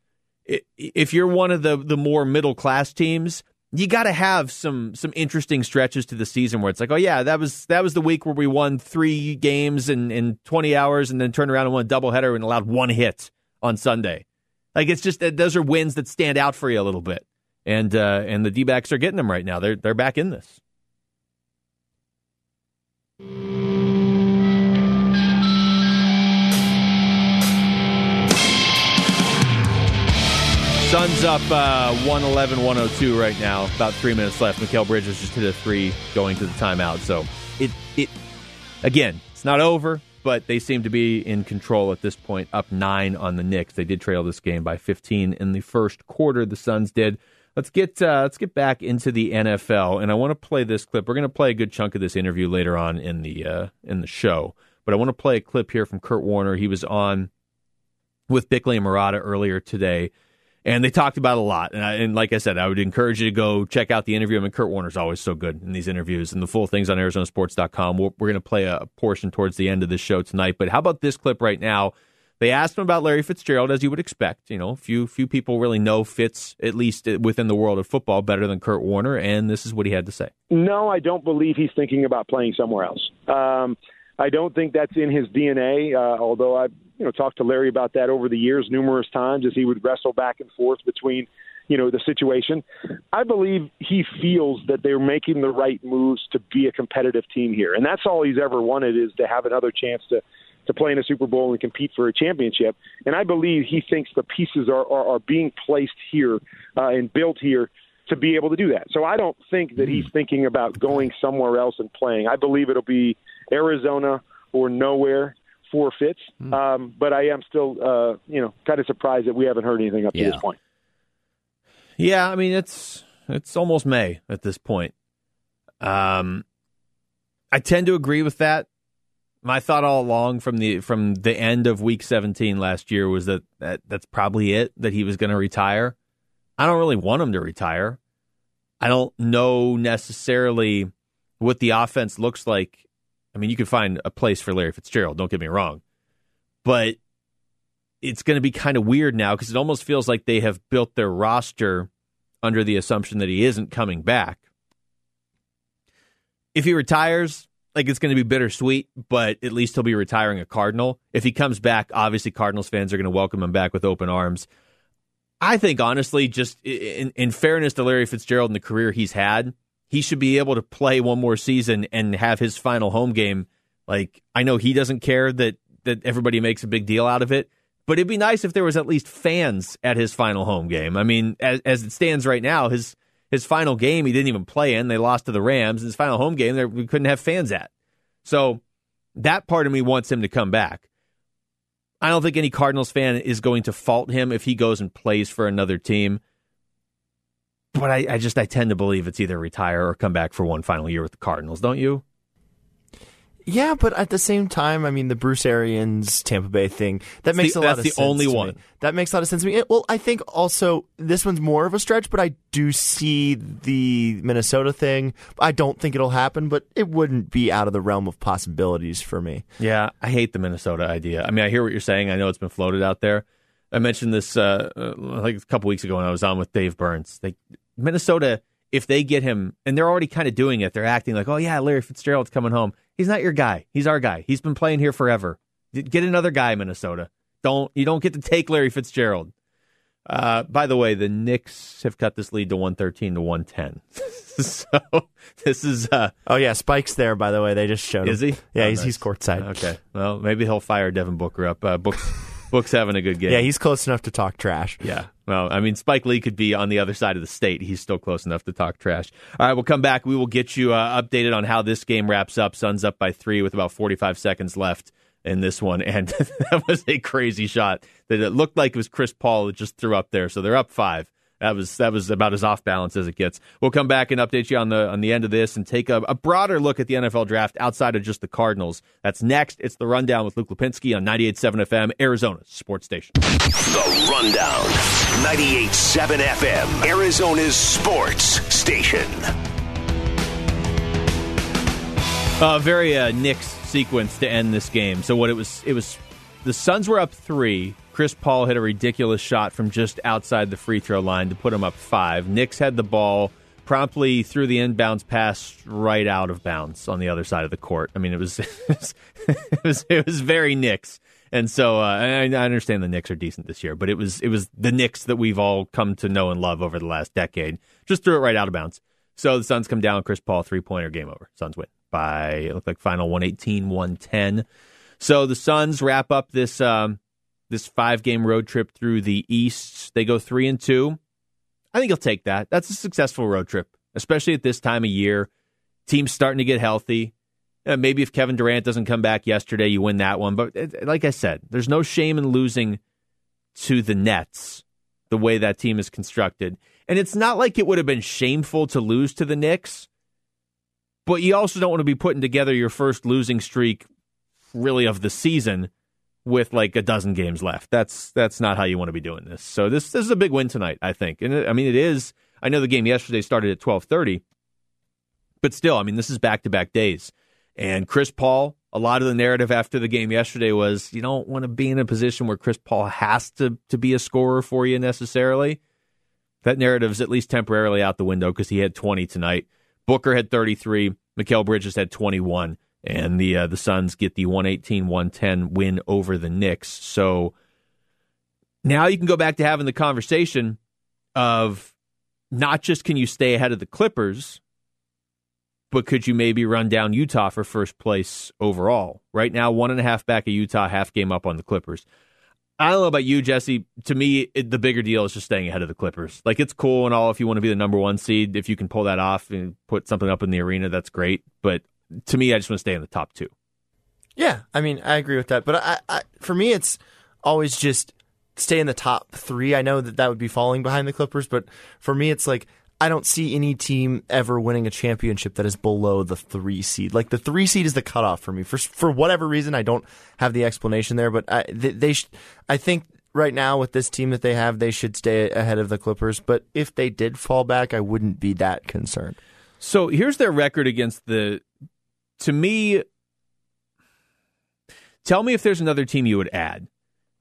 Speaker 2: if you're one of the, the more middle class teams, you got to have some some interesting stretches to the season where it's like, oh yeah, that was that was the week where we won three games in in 20 hours and then turned around and won a doubleheader and allowed one hit on Sunday. Like it's just that those are wins that stand out for you a little bit, and uh, and the D backs are getting them right now. They're they're back in this. Suns up uh, 111 102 right now. About three minutes left. Mikal Bridges just hit a three going to the timeout. So it it again, it's not over, but they seem to be in control at this point. Up nine on the Knicks. They did trail this game by 15 in the first quarter. The Suns did. Let's get uh, let's get back into the NFL, and I want to play this clip. We're going to play a good chunk of this interview later on in the uh, in the show, but I want to play a clip here from Kurt Warner. He was on with Bickley and Marotta earlier today and they talked about a lot. And, I, and, like I said, I would encourage you to go check out the interview. I mean, Kurt Warner's always so good in these interviews, and the full thing's on ArizonaSports.com. We're, we're going to play a portion towards the end of the show tonight. But how about this clip right now? They asked him about Larry Fitzgerald, as you would expect. You know, few few people really know Fitz, at least within the world of football, better than Kurt Warner, and this is what he had to say.
Speaker 8: No, I don't believe he's thinking about playing somewhere else. Um, I don't think that's in his DNA. Uh, although I you know talked to Larry about that over the years numerous times as he would wrestle back and forth between you know the situation. I believe he feels that they're making the right moves to be a competitive team here, and that's all he's ever wanted is to have another chance to to play in a Super Bowl and compete for a championship. And I believe he thinks the pieces are are, are being placed here uh, and built here to be able to do that. So I don't think that he's thinking about going somewhere else and playing. I believe it'll be Arizona or nowhere for Fitz. Mm. Um, but I am still, uh, you know, kind of surprised that we haven't heard anything up
Speaker 2: yeah.
Speaker 8: to this point.
Speaker 2: Yeah, I mean it's it's almost May at this point. Um, I tend to agree with that. My thought all along from the from the end of Week 17 last year was that, that that's probably it that he was going to retire. I don't really want him to retire. I don't know necessarily what the offense looks like I mean, you can find a place for Larry Fitzgerald, don't get me wrong. But it's going to be kind of weird now because it almost feels like they have built their roster under the assumption that he isn't coming back. If he retires, like it's going to be bittersweet, but at least he'll be retiring a Cardinal. If he comes back, obviously Cardinals fans are going to welcome him back with open arms. I think honestly, just in, in fairness to Larry Fitzgerald and the career he's had, he should be able to play one more season and have his final home game. Like I know he doesn't care that that everybody makes a big deal out of it, but it'd be nice if there was at least fans at his final home game. I mean, as, as it stands right now, his his final game he didn't even play in. They lost to the Rams. His final home game we couldn't have fans at. So that part of me wants him to come back. I don't think any Cardinals fan is going to fault him if he goes and plays for another team but I, I just I tend to believe it's either retire or come back for one final year with the Cardinals, don't you?
Speaker 3: Yeah, but at the same time, I mean, the Bruce Arians Tampa Bay thing that makes
Speaker 2: the,
Speaker 3: a lot
Speaker 2: of
Speaker 3: sense.
Speaker 2: That's the only one.
Speaker 3: Me. That makes a lot of sense to me. Well, I think also this one's more of a stretch, but I do see the Minnesota thing. I don't think it'll happen, but it wouldn't be out of the realm of possibilities for me.
Speaker 2: Yeah, I hate the Minnesota idea. I mean, I hear what you're saying. I know it's been floated out there. I mentioned this uh, uh like a couple weeks ago when I was on with Dave Burns. They, Minnesota, if they get him, and they're already kind of doing it, they're acting like, oh yeah, Larry Fitzgerald's coming home. He's not your guy. He's our guy. He's been playing here forever. Get another guy, Minnesota. Don't you don't get to take Larry Fitzgerald. Uh, by the way, the Knicks have cut this lead to 113 to 110. so this is. Uh,
Speaker 3: oh, yeah. Spike's there, by the way. They just showed
Speaker 2: is
Speaker 3: him.
Speaker 2: he?
Speaker 3: Yeah,
Speaker 2: oh,
Speaker 3: he's,
Speaker 2: nice.
Speaker 3: he's courtside.
Speaker 2: Okay. Well, maybe he'll fire Devin Booker up. Uh, Book, Book's having a good game.
Speaker 3: Yeah, he's close enough to talk trash.
Speaker 2: Yeah. Well, I mean, Spike Lee could be on the other side of the state. He's still close enough to talk trash. All right, we'll come back. We will get you uh, updated on how this game wraps up. Suns up by three with about 45 seconds left in this one. And that was a crazy shot that it looked like it was Chris Paul that just threw up there. So they're up five. That was that was about as off balance as it gets. We'll come back and update you on the on the end of this and take a, a, broader look at the NFL draft outside of just the Cardinals. That's next. It's the rundown with Luke Lapinski on 98.7 FM, Arizona Sports Station.
Speaker 1: The rundown, 98.7 FM, Arizona's Sports Station.
Speaker 2: A uh, very uh, Knicks sequence to end this game. So what it was, it was the Suns were up three. Chris Paul hit a ridiculous shot from just outside the free throw line to put him up five. Knicks had the ball, promptly threw the inbounds pass right out of bounds on the other side of the court. I mean, it was it was it was very Knicks And so uh, I, I understand the Knicks are decent this year, but it was it was the Knicks that we've all come to know and love over the last decade. Just threw it right out of bounds. So the Suns come down, Chris Paul three pointer, game over. Suns win by it looked like final 118, 110. So the Suns wrap up this um, this five game road trip through the East. They go three and two. I think he'll take that. That's a successful road trip, especially at this time of year. Team's starting to get healthy. Uh, maybe if Kevin Durant doesn't come back yesterday, you win that one. But it, like I said, there's no shame in losing to the Nets the way that team is constructed. And it's not like it would have been shameful to lose to the Knicks, but you also don't want to be putting together your first losing streak really of the season with like a dozen games left. That's that's not how you want to be doing this. So this this is a big win tonight, I think. And I mean it is. I know the game yesterday started at 12:30, but still, I mean this is back-to-back days. And Chris Paul, a lot of the narrative after the game yesterday was you don't want to be in a position where Chris Paul has to to be a scorer for you necessarily. That narrative is at least temporarily out the window because he had 20 tonight. Booker had 33. Mikal Bridges had 21 and the uh, the Suns get the 118-110 win over the Knicks. So now you can go back to having the conversation of not just can you stay ahead of the Clippers, but could you maybe run down Utah for first place overall? Right now, one and a half back of Utah, half game up on the Clippers. I don't know about you, Jesse. To me, it, the bigger deal is just staying ahead of the Clippers. Like it's cool and all if you want to be the number one seed. If you can pull that off and put something up in the arena, that's great. But to me, I just want to stay in the top two.
Speaker 3: Yeah, I mean, I agree with that. But I, I, for me, it's always just stay in the top three. I know that that would be falling behind the Clippers, but for me, it's like I don't see any team ever winning a championship that is below the three seed. Like the three seed is the cutoff for me. For for whatever reason, I don't have the explanation there, but I, they, they sh- I think right now with this team that they have, they should stay ahead of the Clippers. But if they did fall back, I wouldn't be that concerned.
Speaker 2: So here's their record against the to me, tell me if there's another team you would add.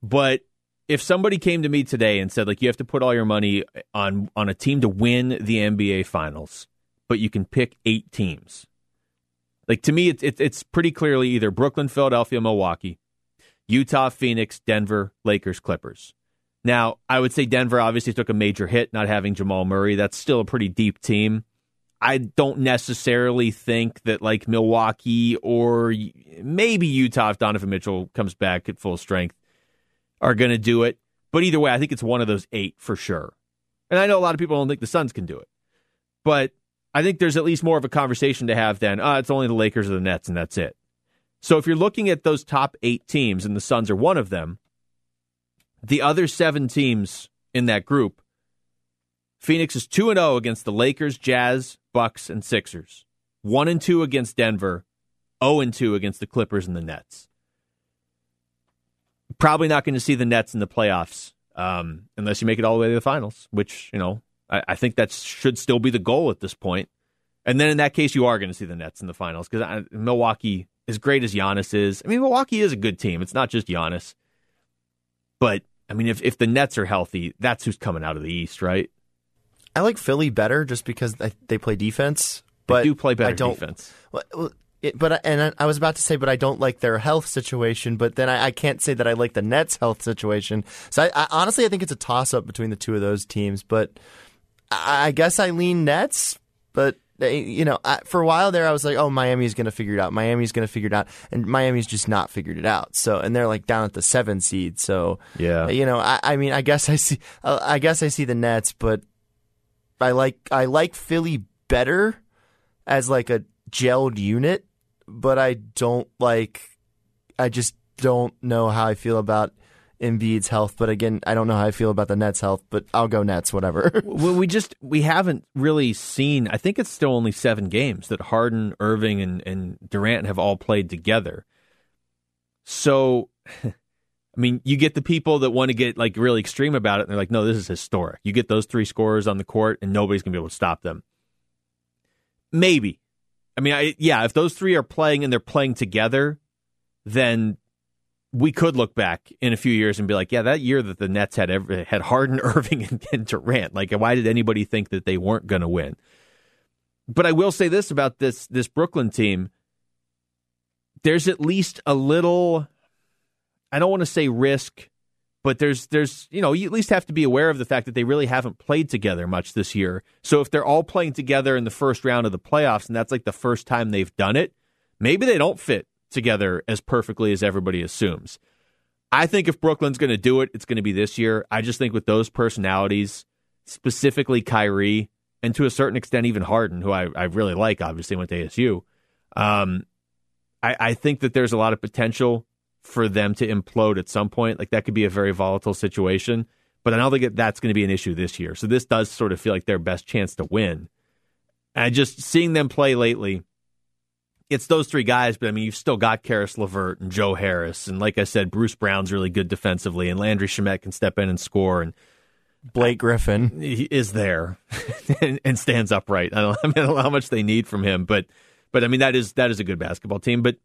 Speaker 2: But if somebody came to me today and said, like, you have to put all your money on on a team to win the NBA Finals, but you can pick eight teams. Like to me, it's it's, it's pretty clearly either Brooklyn, Philadelphia, Milwaukee, Utah, Phoenix, Denver, Lakers, Clippers. Now, I would say Denver obviously took a major hit not having Jamal Murray. That's still a pretty deep team. I don't necessarily think that like Milwaukee or maybe Utah, if Donovan Mitchell comes back at full strength, are going to do it. But either way, I think it's one of those eight for sure. And I know a lot of people don't think the Suns can do it. But I think there's at least more of a conversation to have than, uh, it's only the Lakers or the Nets and that's it. So if you're looking at those top eight teams and the Suns are one of them, the other seven teams in that group Phoenix is 2 0 against the Lakers, Jazz, Bucks, and Sixers. 1 and 2 against Denver, 0 and 2 against the Clippers and the Nets. Probably not going to see the Nets in the playoffs um, unless you make it all the way to the finals, which, you know, I, I, think that should still be the goal at this point. And then in that case, you are going to see the Nets in the finals because Milwaukee, as great as Giannis is, I mean, Milwaukee is a good team. It's not just Giannis. But, I mean, if, if the Nets are healthy, that's who's coming out of the East, right?
Speaker 3: I like Philly better just because they play defense. But
Speaker 2: they do play better
Speaker 3: I don't,
Speaker 2: defense.
Speaker 3: Well, it, but and I was about to say, but I don't like their health situation. But then I, I can't say that I like the Nets' health situation. So I, I, honestly, I think it's a toss up between the two of those teams. But I, guess I lean Nets. But you know, for a while there, I was like, oh, Miami's going to figure it out. Miami's going to figure it out, and Miami's just not figured it out. So, and they're like down at the seven seed. So,
Speaker 2: yeah,
Speaker 3: you know, I, I mean, I guess I see, I guess I see the Nets, but I like I like Philly better as like a gelled unit, but I don't like. I just don't know how I feel about Embiid's health. But again, I don't know how I feel about the Nets' health. But I'll go Nets, whatever.
Speaker 2: well, we just we haven't really seen. I think it's still only seven games that Harden, Irving, and and Durant have all played together. So. I mean, you get the people that want to get like really extreme about it, and they're like, "No, this is historic." You get those three scorers on the court, and nobody's gonna be able to stop them. Maybe, I mean, I, yeah, if those three are playing and they're playing together, then we could look back in a few years and be like, "Yeah, that year that the Nets had every, had Harden, Irving, and, and Durant, like, why did anybody think that they weren't going to win?" But I will say this about this this Brooklyn team: there's at least a little I don't want to say risk, but there's there's you know you at least have to be aware of the fact that they really haven't played together much this year. So if they're all playing together in the first round of the playoffs, and that's like the first time they've done it, maybe they don't fit together as perfectly as everybody assumes. I think if Brooklyn's going to do it, it's going to be this year. I just think with those personalities, specifically Kyrie, and to a certain extent even Harden, who I, I really like, obviously went to ASU. Um, I, I think that there's a lot of potential for them to implode at some point. Like that could be a very volatile situation, but I don't think that that's going to be an issue this year. So this does sort of feel like their best chance to win. And just seeing them play lately, it's those three guys, but I mean, you've still got Caris LeVert and Joe Harris. And like I said, Bruce Brown's really good defensively, and Landry Shamet can step in and score. And
Speaker 3: Blake Griffin
Speaker 2: is there and, and, stands upright. I don't, I, mean, I don't know how much they need from him, but but I mean that is that is a good basketball team. But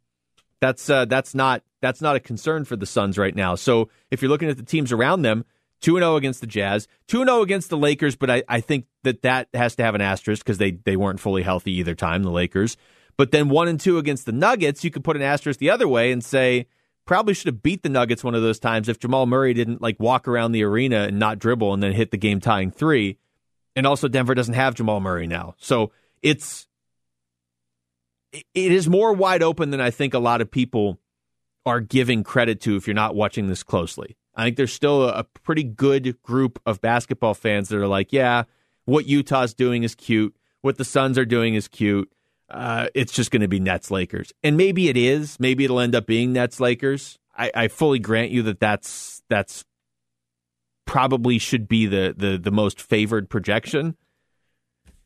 Speaker 2: that's uh, that's not that's not a concern for the Suns right now. So if you're looking at the teams around them, two and zero oh against the Jazz, two and zero oh against the Lakers, but I, I think that that has to have an asterisk because they they weren't fully healthy either time. The Lakers, but then one and two against the Nuggets, you could put an asterisk the other way and say probably should have beat the Nuggets one of those times if Jamal Murray didn't like walk around the arena and not dribble and then hit the game tying three. And also Denver doesn't have Jamal Murray now. So it's it is more wide open than I think a lot of people are giving credit to if you're not watching this closely. I think there's still a pretty good group of basketball fans that are like, yeah, what Utah's doing is cute. What the Suns are doing is cute. Uh, it's just going to be Nets Lakers. And maybe it is. Maybe it'll end up being Nets Lakers. I, I fully grant you that that's, that's probably should be the, the, the most favored projection.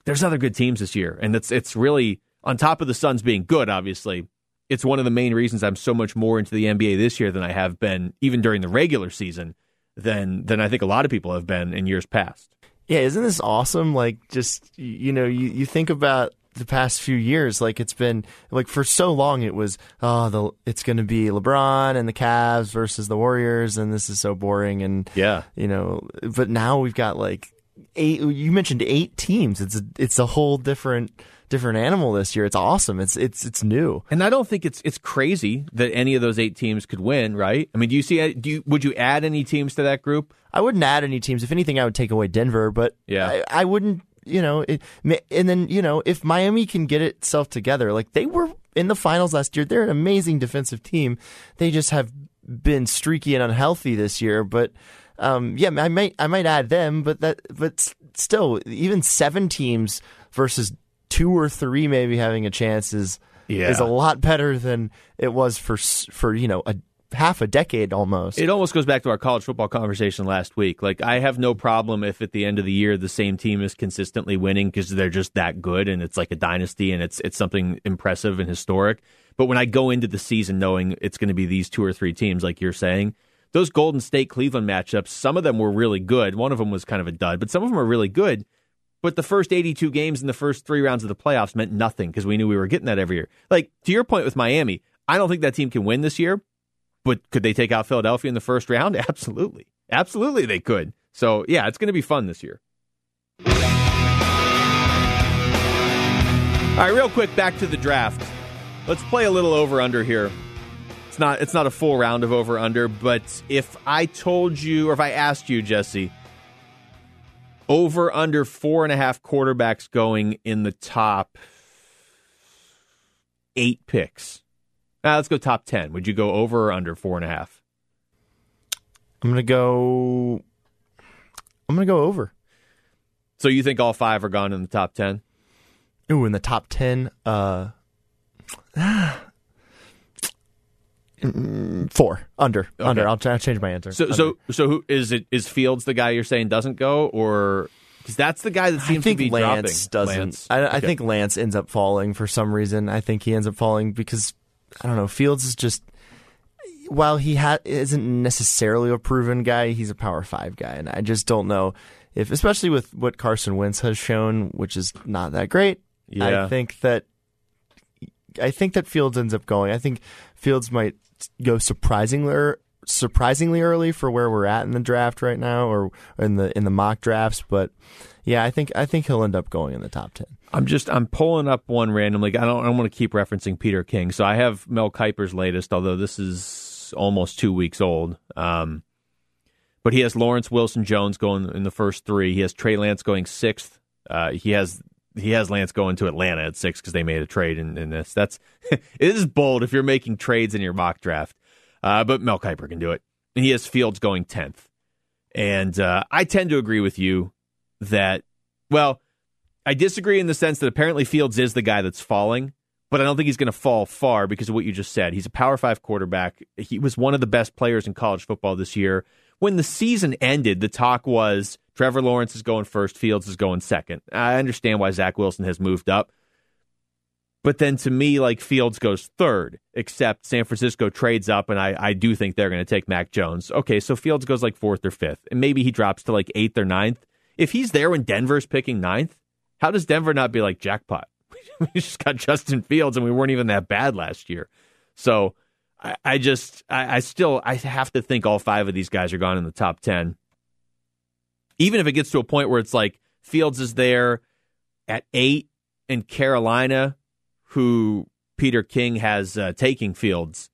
Speaker 2: There's other good teams this year. And it's, it's really on top of the Suns being good, obviously, it's one of the main reasons I'm so much more into the NBA this year than I have been even during the regular season than than I think a lot of people have been in years past.
Speaker 3: Yeah, isn't this awesome? Like just you know, you, you think about the past few years, like it's been like for so long it was oh the it's going to be LeBron and the Cavs versus the Warriors, and this is so boring and
Speaker 2: yeah,
Speaker 3: you know. But now we've got like eight. You mentioned eight teams. It's a, it's a whole different different animal this year. It's awesome. It's it's it's new.
Speaker 2: And I don't think it's it's crazy that any of those eight teams could win, right? I mean, do you see do you would you add any teams to that group?
Speaker 3: I wouldn't add any teams. If anything, I would take away Denver, but
Speaker 2: yeah.
Speaker 3: I, I wouldn't, you know, it, and then, you know, if Miami can get itself together, like they were in the finals last year, they're an amazing defensive team. They just have been streaky and unhealthy this year, but um, yeah, I might I might add them, but that but still, even seven teams versus two or three maybe having a chance is
Speaker 2: yeah.
Speaker 3: is a lot better than it was for for you know a half a decade almost.
Speaker 2: It almost goes back to our college football conversation last week. Like I have no problem if at the end of the year the same team is consistently winning because they're just that good and it's like a dynasty and it's it's something impressive and historic. But when I go into the season knowing it's going to be these two or three teams like you're saying, those Golden State Cleveland matchups, some of them were really good. One of them was kind of a dud, but some of them are really good. But the first 82 games in the first three rounds of the playoffs meant nothing because we knew we were getting that every year. Like, to your point with Miami, I don't think that team can win this year, but could they take out Philadelphia in the first round? Absolutely. Absolutely, they could. So, yeah, it's going to be fun this year. All right, real quick, back to the draft. Let's play a little over under here. It's not it's not a full round of over under, but if I told you or if I asked you, Jesse, over under four and a half quarterbacks going in the top eight picks. Now let's go top ten. Would you go over or under four and a half?
Speaker 3: I'm gonna go. I'm gonna go over.
Speaker 2: So you think all five are gone in the top ten?
Speaker 3: Ooh, in the top ten. Uh, Mm, four under okay. under. I'll, I'll, change my answer.
Speaker 2: So
Speaker 3: under.
Speaker 2: so so who is it? Is Fields the guy you're saying doesn't go, or because that's the guy that seems
Speaker 3: to
Speaker 2: be
Speaker 3: Lance
Speaker 2: dropping.
Speaker 3: Doesn't Lance. I, okay. Think Lance ends up falling for some reason. I think he ends up falling because I don't know. Fields is just while he ha- isn't necessarily a proven guy, he's a power five guy, and I just don't know if, especially with what Carson Wentz has shown, which is not that great.
Speaker 2: Yeah.
Speaker 3: I think that I think that Fields ends up going. I think Fields might go surprisingly surprisingly early for where we're at in the draft right now, or in the in the mock drafts. But yeah, I think I think he'll end up going in the top ten.
Speaker 2: I'm just I'm pulling up one randomly. I don't I want to keep referencing Peter King, so I have Mel Kiper's latest. Although this is is almost two weeks old. Um, but he has Lawrence Wilson Jones going in the first three. He has Trey Lance going sixth. Uh, he has he has Lance going to Atlanta at six because they made a trade in, in this. That's it is bold if you're making trades in your mock draft. Uh, but Mel Kiper can do it. And he has Fields going tenth. And uh, I tend to agree with you that well, I disagree in the sense that apparently Fields is the guy that's falling, but I don't think he's going to fall far because of what you just said. He's a Power Five quarterback. He was one of the best players in college football this year. When the season ended, the talk was Trevor Lawrence is going first, Fields is going second. I understand why Zach Wilson has moved up. But then to me, like Fields goes third, except San Francisco trades up, and I, I do think they're going to take Mac Jones. Okay, so Fields goes like fourth or fifth, and maybe he drops to like eighth or ninth. If he's there when Denver's picking ninth, how does Denver not be like jackpot? we just got Justin Fields, and we weren't even that bad last year. So I, I just, I, I still, I have to think all five of these guys are gone in the top ten. Even if it gets to a point where it's like Fields is there at eight, and Carolina, who Peter King has uh, taking Fields.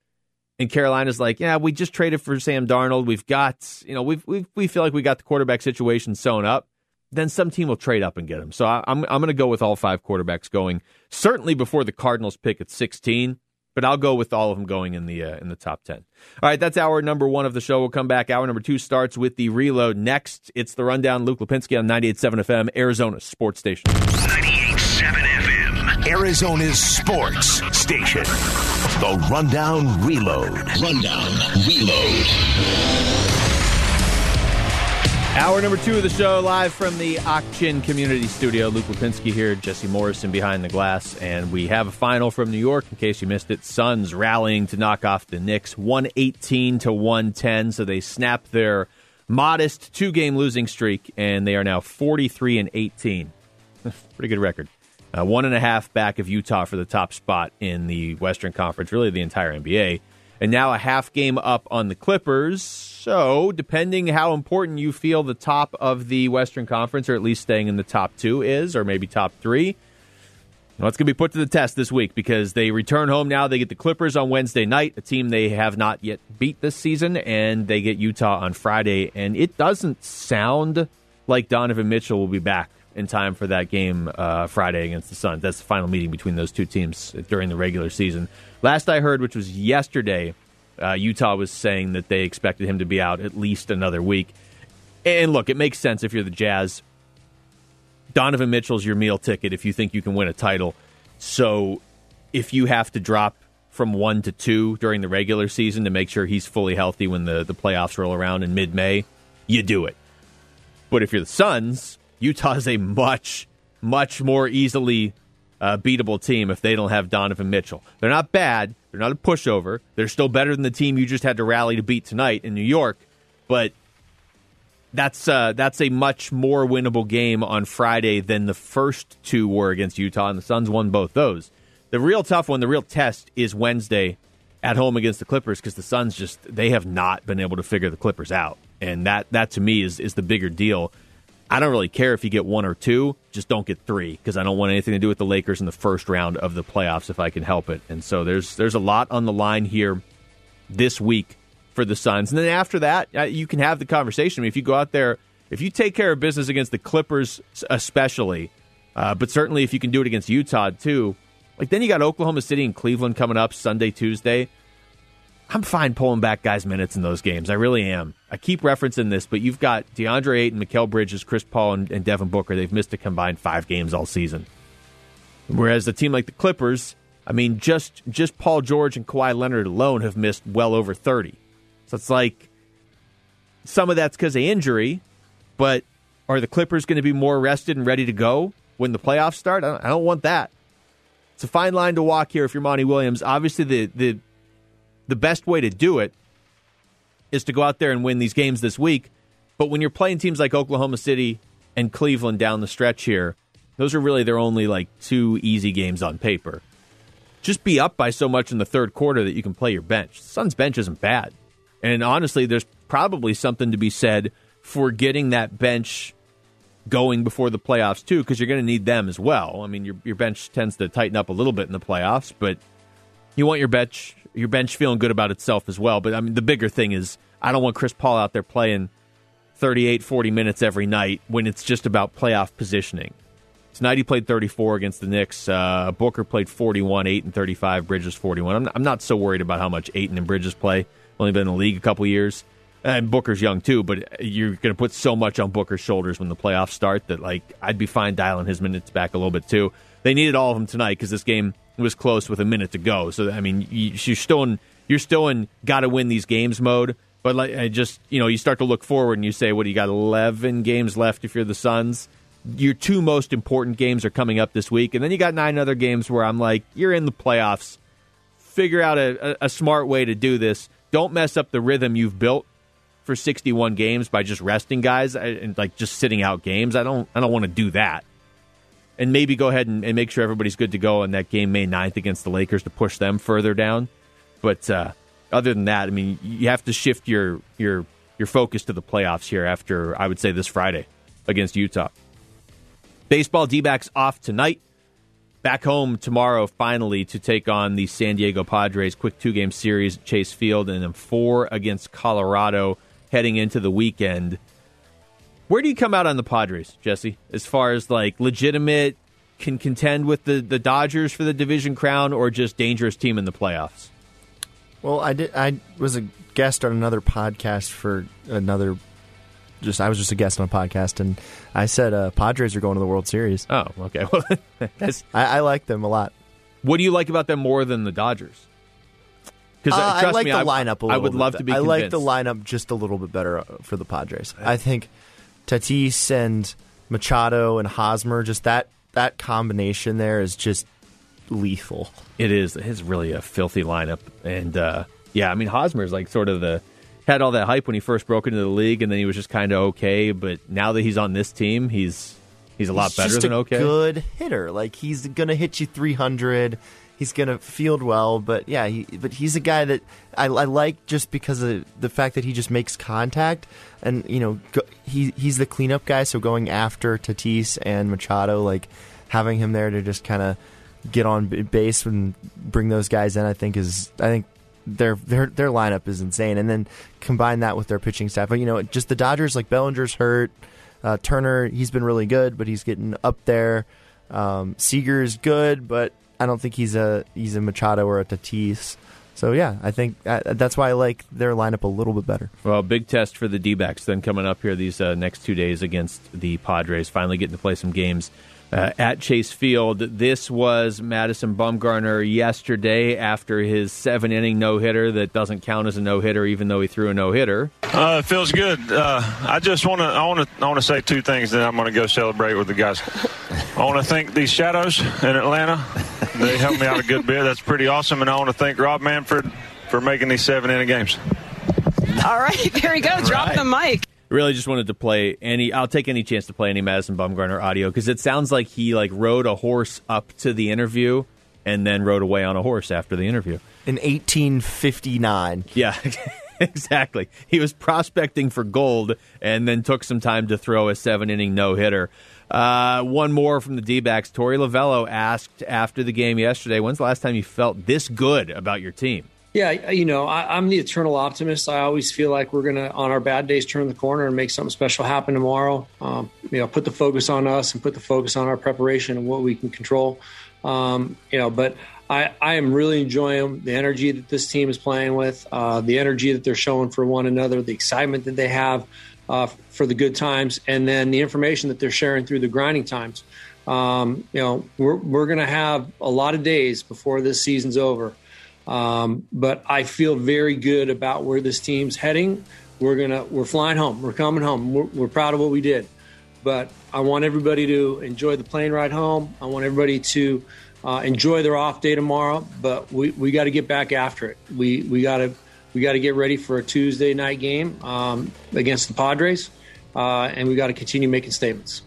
Speaker 2: And Carolina's like, yeah, we just traded for Sam Darnold. We've got, you know, we we we feel like we got the quarterback situation sewn up then some team will trade up and get him. So I, I'm, I'm going to go with all five quarterbacks going certainly before the Cardinals pick at 16, but I'll go with all of them going in the uh, in the top 10. All right, that's hour number one of the show. We'll come back. Hour number two starts with the reload. Next, it's the rundown. Luke Lapinski on 98.7 FM, Arizona Sports Station.
Speaker 1: 98.7 FM, Arizona's sports station. The Rundown Reload. Rundown Reload.
Speaker 2: Hour number two of the show, live from the Ak-Chin Community Studio. Luke Lapinski here, Jesse Morrison behind the glass, and we have a final from New York. In case you missed it, Suns rallying to knock off the Knicks, one eighteen to one ten. So they snap their modest two game losing streak, and they are now forty three and eighteen. Pretty good record. Uh, one and a half back of Utah for the top spot in the Western Conference, really the entire NBA and now a half game up on the Clippers. So, depending how important you feel the top of the Western Conference, or at least staying in the top two, is, or maybe top three, well, it's going to be put to the test this week because they return home now. They get the Clippers on Wednesday night, a team they have not yet beat this season, and they get Utah on Friday. And it doesn't sound like Donovan Mitchell will be back in time for that game uh, Friday against the Suns. That's the final meeting between those two teams during the regular season. Last I heard, which was yesterday, uh, Utah was saying that they expected him to be out at least another week. And look, it makes sense if you're the Jazz. Donovan Mitchell's your meal ticket if you think you can win a title. So if you have to drop from one to two during the regular season to make sure he's fully healthy when the, the playoffs roll around in mid May, you do it. But if you're the Suns, Utah is a much, much more easily uh, beatable team if they don't have Donovan Mitchell. They're not bad. They're not a pushover. They're still better than the team you just had to rally to beat tonight in New York. But that's uh, that's a much more winnable game on Friday than the first two were against Utah, and the Suns won both those. The real tough one, the real test, is Wednesday at home against the Clippers because the Suns just they have not been able to figure the Clippers out, and that that to me is is the bigger deal. I don't really care if you get one or two, just don't get three because I don't want anything to do with the Lakers in the first round of the playoffs if I can help it. And so there's there's a lot on the line here this week for the Suns. And then after that, uh, you can have the conversation. I mean, if you go out there, if you take care of business against the Clippers, especially, uh, but certainly if you can do it against Utah too, like then you got Oklahoma City and Cleveland coming up Sunday, Tuesday. I'm fine pulling back guys' minutes in those games. I really am. I keep referencing this, but you've got DeAndre Ayton, Mikal Bridges, Chris Paul, and, and Devin Booker. They've missed a combined five games all season. Whereas a team like the Clippers, I mean, just just Paul George and Kawhi Leonard alone have missed well over 30. So it's like some of that's because of injury, but are the Clippers going to be more rested and ready to go when the playoffs start? I don't, I don't want that. It's a fine line to walk here if you're Monty Williams. Obviously, the the the best way to do it is to go out there and win these games this week. But when you're playing teams like Oklahoma City and Cleveland down the stretch here, those are really their only like two easy games on paper. Just be up by so much in the third quarter that you can play your bench. Suns bench isn't bad. And honestly, there's probably something to be said for getting that bench going before the playoffs too, because you're going to need them as well. I mean, your your bench tends to tighten up a little bit in the playoffs, but you want your bench your bench feeling good about itself as well. But I mean, the bigger thing is I don't want Chris Paul out there playing 38, 40 minutes every night when it's just about playoff positioning. Tonight he played 34 against the Knicks. Uh, Booker played 41, 8 and 35. Bridges 41. I'm not, I'm not so worried about how much Ayton and Bridges play. Only been in the league a couple years. And Booker's young too, but you're going to put so much on Booker's shoulders when the playoffs start that like I'd be fine dialing his minutes back a little bit too. They needed all of them tonight because this game was close with a minute to go. So I mean, you're still in you're still in got to win these games mode. But like I just you know you start to look forward and you say, what do you got? Eleven games left if you're the Suns. Your two most important games are coming up this week, and then you got nine other games where I'm like, you're in the playoffs. Figure out a, a, a smart way to do this. Don't mess up the rhythm you've built for 61 games by just resting guys and like just sitting out games. I don't I don't want to do that. And maybe go ahead and, and, make sure everybody's good to go in that game May 9th against the Lakers to push them further down. But uh, other than that, I mean, you have to shift your your your focus to the playoffs here after I would say this Friday against Utah. Baseball D backs off tonight. Back home tomorrow, finally, to take on the San Diego Padres. Quick two game series Chase Field, and then four against Colorado heading into the weekend. Where do you come out on the Padres, Jesse? As far as like legitimate, can contend with the, the Dodgers for the division crown, or just dangerous team in the playoffs?
Speaker 3: Well, I did. I was a guest on another podcast for another. Just I was just a guest on a podcast, and I said uh, Padres are going to the World Series.
Speaker 2: Oh, okay. Well,
Speaker 3: that's I, I like them a lot.
Speaker 2: What do you like about them more than the Dodgers?
Speaker 3: Because uh, I like me, the I, lineup a little.
Speaker 2: I would
Speaker 3: bit.
Speaker 2: love to be. I
Speaker 3: convinced. like the lineup just a little bit better uh, for the Padres. I think Tatis and Machado and Hosmer, just that that combination there is just lethal.
Speaker 2: It is. It's really a filthy lineup, and uh, yeah, I mean Hosmer is like sort of the had all that hype when he first broke into the league, and then he was just kind of okay. But now that he's on this team, he's he's a lot
Speaker 3: he's
Speaker 2: better than okay.
Speaker 3: Good hitter, like he's gonna hit you three hundred he's going to field well. But yeah, he, but he's a guy that I, I, like just because of the fact that he just makes contact, and you know go, he he's the cleanup guy. So going after Tatis and Machado, like having him there to just kind of get on base and bring those guys in, I think is I think their their their lineup is insane. And then combine that with their pitching staff. But you know, just the Dodgers like Bellinger's hurt. Uh, Turner, he's been really good, but he's getting up there. Um, Seager is good, but I don't think he's a he's a Machado or a Tatis. So yeah, I think uh, that's why I like their lineup a little bit better.
Speaker 2: Well, big test for the D-backs then coming up here these uh, next two days against the Padres. Finally getting to play some games uh, at Chase Field. This was Madison Bumgarner yesterday after his seven inning no hitter that doesn't count as a no hitter, even though he threw a no hitter.
Speaker 6: Uh, it feels good. Uh, I just want to I want to I want to say two things. Then I'm going to go celebrate with the guys. I want to thank these shadows in Atlanta. They helped me out a good bit. That's pretty awesome. And I want to thank Rob Manfred for making these seven inning games.
Speaker 7: All right, there you go. Drop right. the mic
Speaker 2: really just wanted to play any. I'll take any chance to play any Madison Bumgarner audio because it sounds like he like rode a horse up to the interview and then rode away on a horse after the interview
Speaker 3: in 1859.
Speaker 2: Yeah. exactly. He was prospecting for gold and then took some time to throw a seven inning no hitter. Uh, one more from the D backs. Torey Lovullo asked after the game yesterday, When's the last time you felt this good about your team?
Speaker 9: Yeah, you know, I, am the eternal optimist. I always feel like we're going to, on our bad days, turn the corner and make something special happen tomorrow. Um, you know, put the focus on us and put the focus on our preparation and what we can control. Um, you know, but I, I am really enjoying the energy that this team is playing with, uh, the energy that they're showing for one another, the excitement that they have uh, for the good times, and then the information that they're sharing through the grinding times. Um, you know, we're, we're going to have a lot of days before this season's over um, but I feel very good about where this team's heading. We're gonna we're flying home. We're coming home. We're, we're proud of what we did. But I want everybody to enjoy the plane ride home. I want everybody to uh, enjoy their off day tomorrow. But we, we got to get back after it. We we got to we got to get ready for a Tuesday night game um, against the Padres, uh, and we got to continue making statements.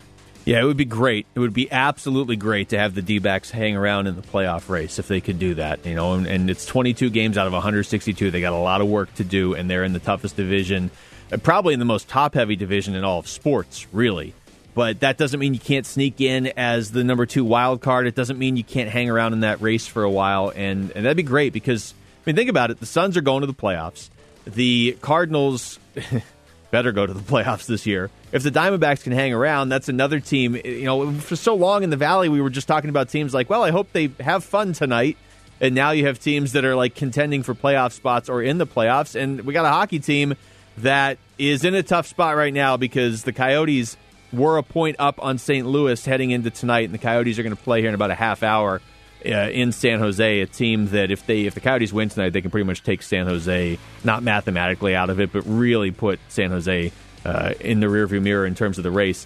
Speaker 2: Yeah, it would be great. It would be absolutely great to have the D backs hang around in the playoff race if they could do that. You know, and, and, it's 22 games out of 162. They got a lot of work to do, and they're in the toughest division, uh, probably in the most top heavy division in all of sports, really. But that doesn't mean you can't sneak in as the number two wild card. It doesn't mean you can't hang around in that race for a while, and, and that'd be great because mean, think about it. The Suns are going to the playoffs. The Cardinals better go to the playoffs this year. If the Diamondbacks can hang around, that's another team. You know, for so long in the Valley, we were just talking about teams like, well, I hope they have fun tonight. And now you have teams that are like contending for playoff spots or in the playoffs. And we got a hockey team that is in a tough spot right now because the Coyotes were a point up on St. Louis heading into tonight, and the Coyotes are going to play here in about a half hour uh, in San Jose. A team that if they if the Coyotes win tonight, they can pretty much take San Jose not mathematically out of it, but really put San Jose uh, in the rearview mirror in terms of the race.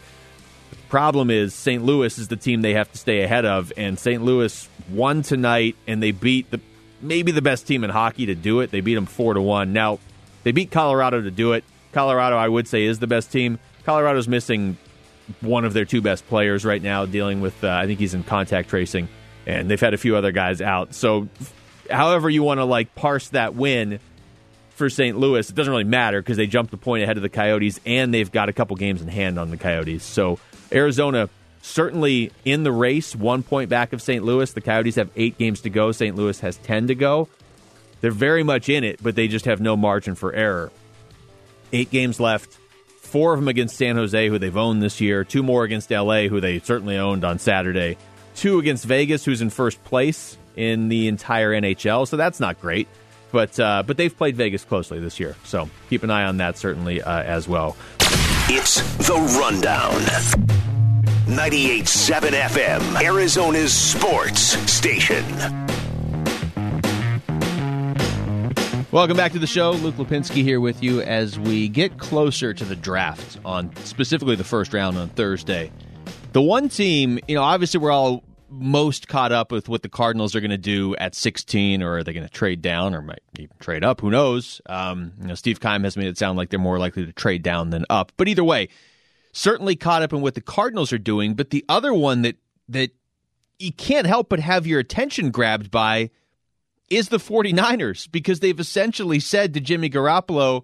Speaker 2: The problem is St. Louis is the team they have to stay ahead of, and St. Louis won tonight, and they beat the maybe the best team in hockey to do it. They beat them four to one. Now they beat Colorado to do it. Colorado, I would say, is the best team. Colorado's missing one of their two best players right now, dealing with, uh, I think he's in contact tracing, and they've had a few other guys out. So, however you want to like parse that win for St. Louis, it doesn't really matter because they jumped a point ahead of the Coyotes, and they've got a couple games in hand on the Coyotes. So, Arizona certainly in the race, one point back of St. Louis. The Coyotes have eight games to go. St. Louis has 10 to go. They're very much in it, but they just have no margin for error. Eight games left four of them against San Jose, who they've owned this year, two more against LA, who they certainly owned on Saturday, two against Vegas, who's in first place in the entire NHL. So that's not great. But, uh, but they've played Vegas closely this year. So keep an eye on that certainly uh, as well.
Speaker 1: It's The Rundown. 98.7 FM, Arizona's sports station.
Speaker 2: Welcome back to the show. Luke Lapinski here with you as we get closer to the draft on specifically the first round on Thursday. The one team, you know, obviously we're all most caught up with what the Cardinals are going to do at 16, or are they going to trade down, or might even trade up? Who knows? Um, you know, Steve Keim has made it sound like they're more likely to trade down than up. But either way, certainly caught up in what the Cardinals are doing. But the other one that that you can't help but have your attention grabbed by is the 49ers because they've essentially said to Jimmy Garoppolo,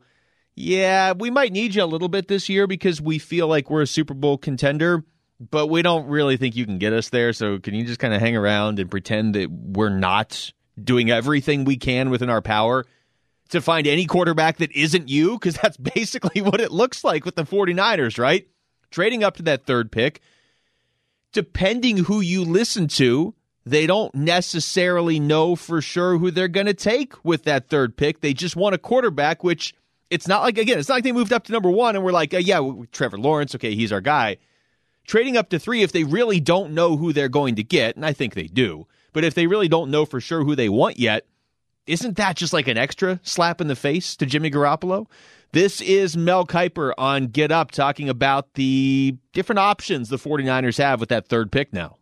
Speaker 2: yeah, we might need you a little bit this year because we feel like we're a Super Bowl contender, but we don't really think you can get us there. So can you just kind of hang around and pretend that we're not doing everything we can within our power to find any quarterback that isn't you? Because that's basically what it looks like with the 49ers, right? Trading up to that third pick, depending who you listen to, they don't necessarily know for sure who they're going to take with that third pick. They just want a quarterback, which it's not like, again, it's not like they moved up to number one and we're like, uh, yeah, Trevor Lawrence, okay, he's our guy. Trading up to three, if they really don't know who they're going to get, and I think they do, but if they really don't know for sure who they want yet, isn't that just like an extra slap in the face to Jimmy Garoppolo? This is Mel Kiper on Get Up talking about the different options the 49ers have with that third pick now.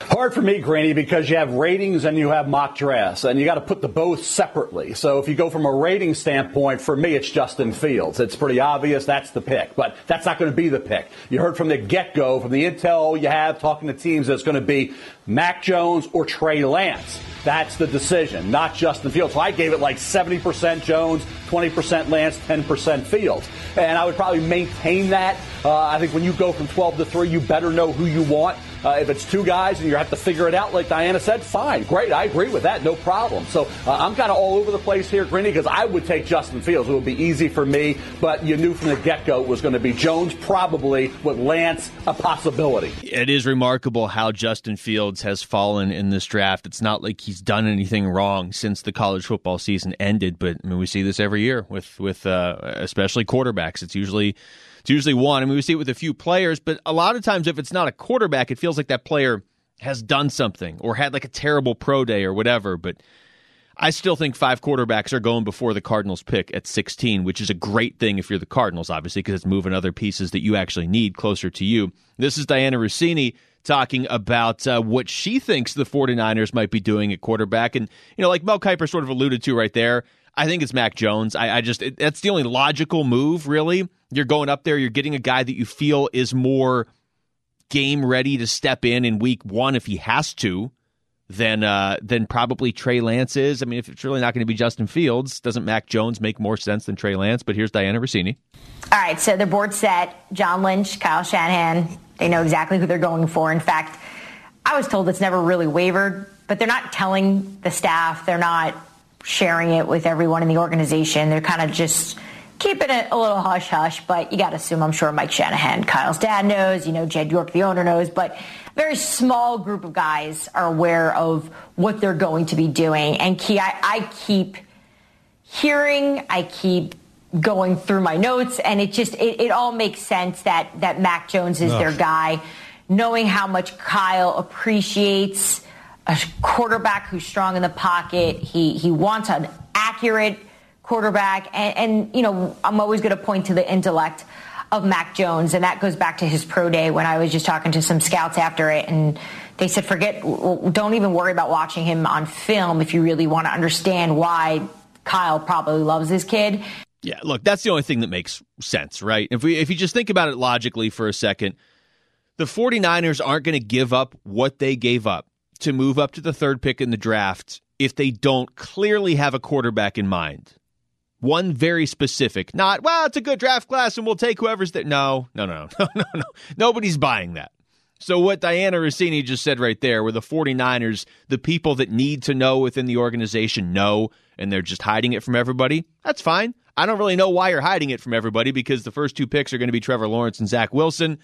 Speaker 10: Hard for me, Greeny, because you have ratings and you have mock drafts, and you got to put the both separately. So if you go from a rating standpoint, for me, it's Justin Fields. It's pretty obvious that's the pick, but that's not going to be the pick. You heard from the get go, from the intel you have talking to teams, that it's going to be Mac Jones or Trey Lance. That's the decision, not Justin Fields. So I gave it like 70% Jones, 20% Lance, 10% Fields. And I would probably maintain that. Uh, I think when you go from 12 to 3, you better know who you want. Uh, if it's two guys and you have to figure it out, like Diana said, fine, great. I agree with that, no problem. So uh, I'm kind of all over the place here, Greeny, because I would take Justin Fields. It would be easy for me, but you knew from the get go it was going to be Jones, probably with Lance, a possibility.
Speaker 2: It is remarkable how Justin Fields has fallen in this draft. It's not like he's done anything wrong since the college football season ended, but I mean, we see this every year with with uh, especially quarterbacks. It's usually it's usually one. I mean, we see it with a few players, but a lot of times, if it's not a quarterback, it feels like that player has done something or had like a terrible pro day or whatever. But I still think five quarterbacks are going before the Cardinals pick at 16, which is a great thing if you're the Cardinals, obviously, because it's moving other pieces that you actually need closer to you. This is Diana Russini talking about uh, what she thinks the 49ers might be doing at quarterback. And, you know, like Mel Kiper sort of alluded to right there, I think it's Mac Jones. I, I just, it, that's the only logical move, really. You're going up there, you're getting a guy that you feel is more game ready to step in in week one if he has to than uh, than probably Trey Lance is. I mean, if it's really not going to be Justin Fields, doesn't Mac Jones make more sense than Trey Lance? But here's Diana Russini.
Speaker 11: All right, so the board set John Lynch, Kyle Shanahan. They know exactly who they're going for. In fact, I was told it's never really wavered, but they're not telling the staff. They're not sharing it with everyone in the organization. They're kind of just keeping it a little hush hush, but you got to assume I'm sure Mike Shanahan, Kyle's dad knows, you know, Jed York, the owner knows, but a very small group of guys are aware of what they're going to be doing. And Key, I, I keep hearing, I keep going through my notes, and it just it, it all makes sense that that Mac Jones is their guy. Knowing how much Kyle appreciates a quarterback who's strong in the pocket, he he wants an accurate quarterback, and, and you know I'm always going to point to the intellect of Mac Jones, and that goes back to his pro day when I was just talking to some scouts after it, and they said, forget, don't even worry about watching him on film if you really want to understand why Kyle probably loves his kid.
Speaker 2: Yeah, look, that's the only thing that makes sense, right? If we if you just think about it logically for a second, the 49ers aren't going to give up what they gave up to move up to the third pick in the draft if they don't clearly have a quarterback in mind. One very specific, not, well, it's a good draft class and we'll take whoever's there. No, no, no, no, no, no. Nobody's buying that. So what Diana Russini just said right there, where the 49ers, the people that need to know within the organization know, and they're just hiding it from everybody, that's fine. I don't really know why you're hiding it from everybody because the first two picks are going to be Trevor Lawrence and Zach Wilson.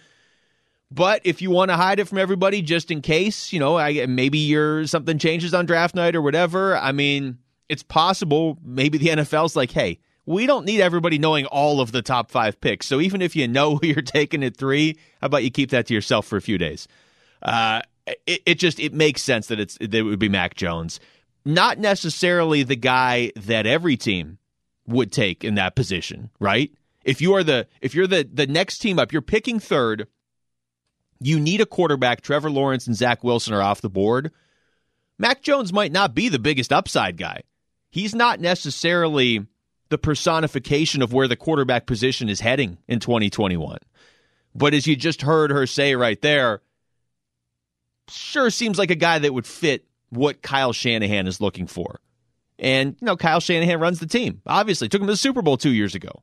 Speaker 2: But if you want to hide it from everybody just in case, you know, I, maybe your something changes on draft night or whatever, I mean, it's possible maybe the NFL's like, hey, we don't need everybody knowing all of the top five picks. So even if you know who you're taking at three, how about you keep that to yourself for a few days? Uh, it, it just it makes sense that it's that it would be Mac Jones, not necessarily the guy that every team would take in that position, right? If you are the if you're the the next team up, you're picking third. You need a quarterback. Trevor Lawrence and Zach Wilson are off the board. Mac Jones might not be the biggest upside guy. He's not necessarily the personification of where the quarterback position is heading in 2021. But as you just heard her say right there, sure seems like a guy that would fit what Kyle Shanahan is looking for. And, you know, Kyle Shanahan runs the team. Obviously, took him to the Super Bowl two years ago.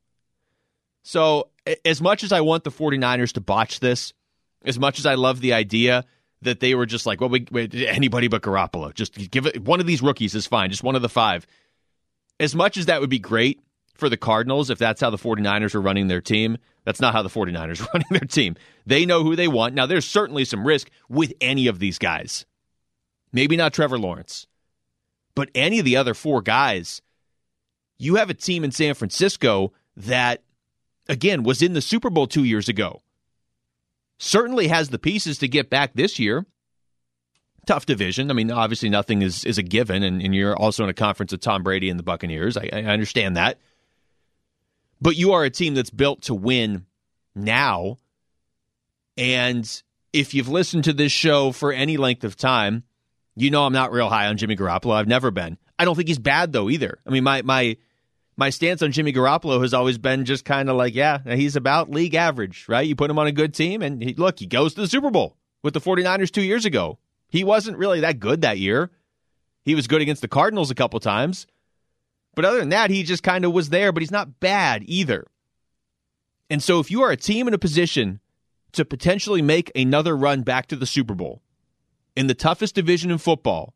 Speaker 2: So, as much as I want the 49ers to botch this, as much as I love the idea that they were just like, well, we, we, anybody but Garoppolo, just give it one of these rookies is fine, just one of the five. As much as that would be great for the Cardinals, if that's how the 49ers are running their team, that's not how the 49ers are running their team. They know who they want. Now, there's certainly some risk with any of these guys. Maybe not Trevor Lawrence. But any of the other four guys, you have a team in San Francisco that, again, was in the Super Bowl two years ago. Certainly has the pieces to get back this year. Tough division. I mean, obviously, nothing is, is a given, and, and you're also in a conference with Tom Brady and the Buccaneers. I, I understand that. But you are a team that's built to win now. And if you've listened to this show for any length of time, you know I'm not real high on Jimmy Garoppolo. I've never been. I don't think he's bad though either. I mean, my my my stance on Jimmy Garoppolo has always been just kind of like, yeah, he's about league average, right? You put him on a good team and he, look, he goes to the Super Bowl with the 49ers 2 years ago. He wasn't really that good that year. He was good against the Cardinals a couple times. But other than that, he just kind of was there, but he's not bad either. And so if you are a team in a position to potentially make another run back to the Super Bowl, in the toughest division in football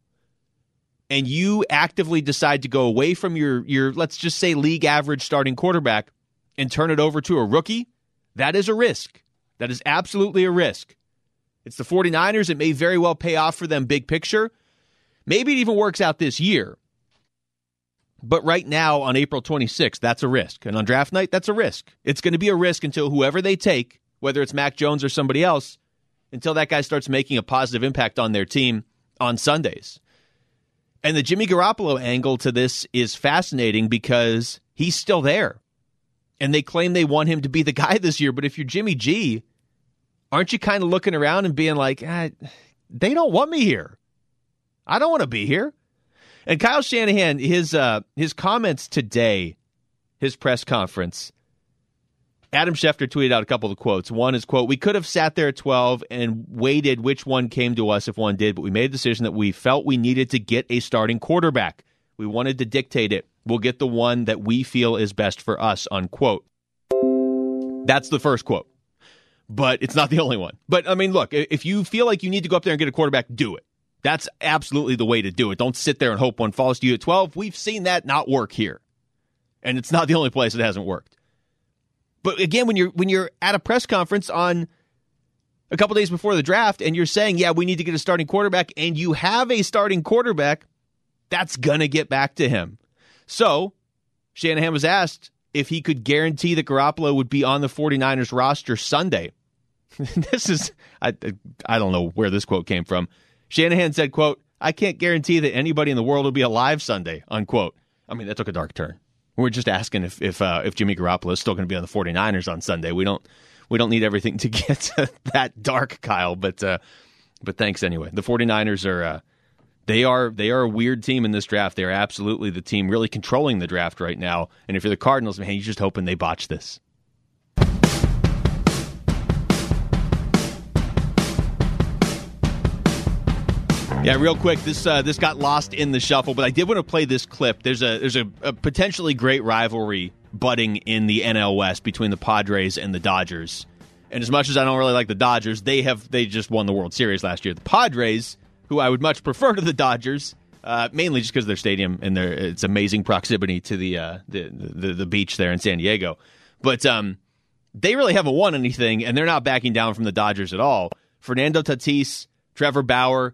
Speaker 2: and you actively decide to go away from your your let's just say league average starting quarterback and turn it over to a rookie, that is a risk. That is absolutely a risk. It's the 49ers. It may very well pay off for them big picture. Maybe it even works out this year. But right now, on April 26th, that's a risk. And on draft night, that's a risk. It's going to be a risk until whoever they take, whether it's Mac Jones or somebody else, until that guy starts making a positive impact on their team on Sundays. And the Jimmy Garoppolo angle to this is fascinating because he's still there. And they claim they want him to be the guy this year. But if you're Jimmy G, aren't you kind of looking around and being like, ah, they don't want me here? I don't want to be here. And Kyle Shanahan, his uh, his comments today, his press conference, Adam Schefter tweeted out a couple of quotes. One is quote, "We could have sat there at 12 and waited which one came to us if one did, but we made a decision that we felt we needed to get a starting quarterback. We wanted to dictate it. We'll get the one that we feel is best for us." Unquote. That's the first quote. But it's not the only one. But I mean, look, if you feel like you need to go up there and get a quarterback, do it. That's absolutely the way to do it. Don't sit there and hope one falls to you at 12. We've seen that not work here. And it's not the only place it hasn't worked. But again, when you're when you're at a press conference on a couple days before the draft and you're saying, "Yeah, we need to get a starting quarterback," and you have a starting quarterback, that's gonna get back to him. So, Shanahan was asked if he could guarantee that Garoppolo would be on the 49ers roster Sunday. this is I I don't know where this quote came from. Shanahan said, "quote I can't guarantee that anybody in the world will be alive Sunday." Unquote. I mean, that took a dark turn. We're just asking if if uh, if Jimmy Garoppolo is still going to be on the 49ers on Sunday. We don't we don't need everything to get that dark, Kyle. But uh, but thanks anyway. The 49ers are uh, they are they are a weird team in this draft. They are absolutely the team really controlling the draft right now. And if you're the Cardinals, man, you're just hoping they botch this. Yeah, real quick, this uh, this got lost in the shuffle, but I did want to play this clip. There's a there's a, a potentially great rivalry budding in the NL West between the Padres and the Dodgers. And as much as I don't really like the Dodgers, they have they just won the World Series last year. The Padres, who I would much prefer to the Dodgers, uh, mainly just because of their stadium and their its amazing proximity to the, uh, the, the the beach there in San Diego, but um, they really haven't won anything, and they're not backing down from the Dodgers at all. Fernando Tatis, Trevor Bauer,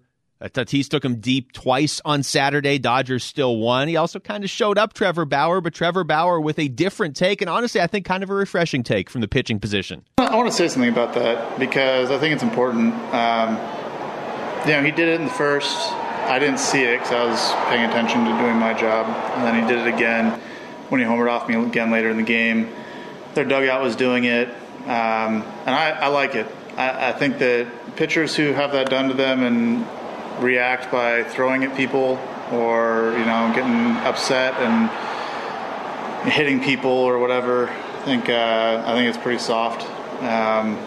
Speaker 2: Tatis took him deep twice on Saturday. Dodgers still won. He also kind of showed up Trevor Bauer, but Trevor Bauer with a different take, and honestly, I think kind of a refreshing take from the pitching position.
Speaker 12: I want to say something about that because I think it's important. Um, you know, he did it in the first. I didn't see it because I was paying attention to doing my job, and then he did it again when he homered off me again later in the game. Their dugout was doing it, um, and I, I, like it. I, I think that pitchers who have that done to them and react by throwing at people or you know getting upset and hitting people or whatever. I think uh, I think it's pretty soft. Um,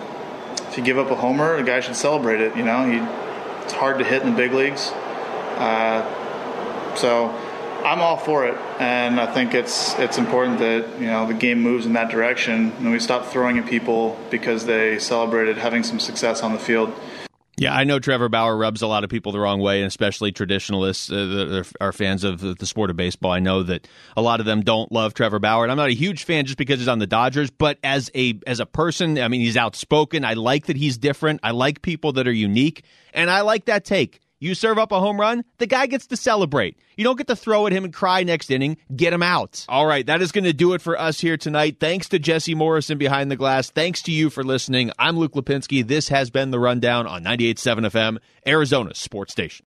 Speaker 12: if you give up a homer, a guy should celebrate it. You know, he, it's hard to hit in the big leagues. Uh, so I'm all for it, and I think it's it's important that you know the game moves in that direction, and we stop throwing at people because they celebrated having some success on the field.
Speaker 2: Yeah, I know Trevor Bauer rubs a lot of people the wrong way, and especially traditionalists uh, that are fans of the sport of baseball. I know that a lot of them don't love Trevor Bauer, and I'm not a huge fan just because he's on the Dodgers. But as a as a person, I mean, he's outspoken. I like that he's different. I like people that are unique, and I like that take. You serve up a home run, the guy gets to celebrate. You don't get to throw at him and cry next inning. Get him out. All right, that is going to do it for us here tonight. Thanks to Jesse Morrison behind the glass. Thanks to you for listening. I'm Luke Lapinski. This has been the Rundown on 98.7 FM, Arizona Sports Station.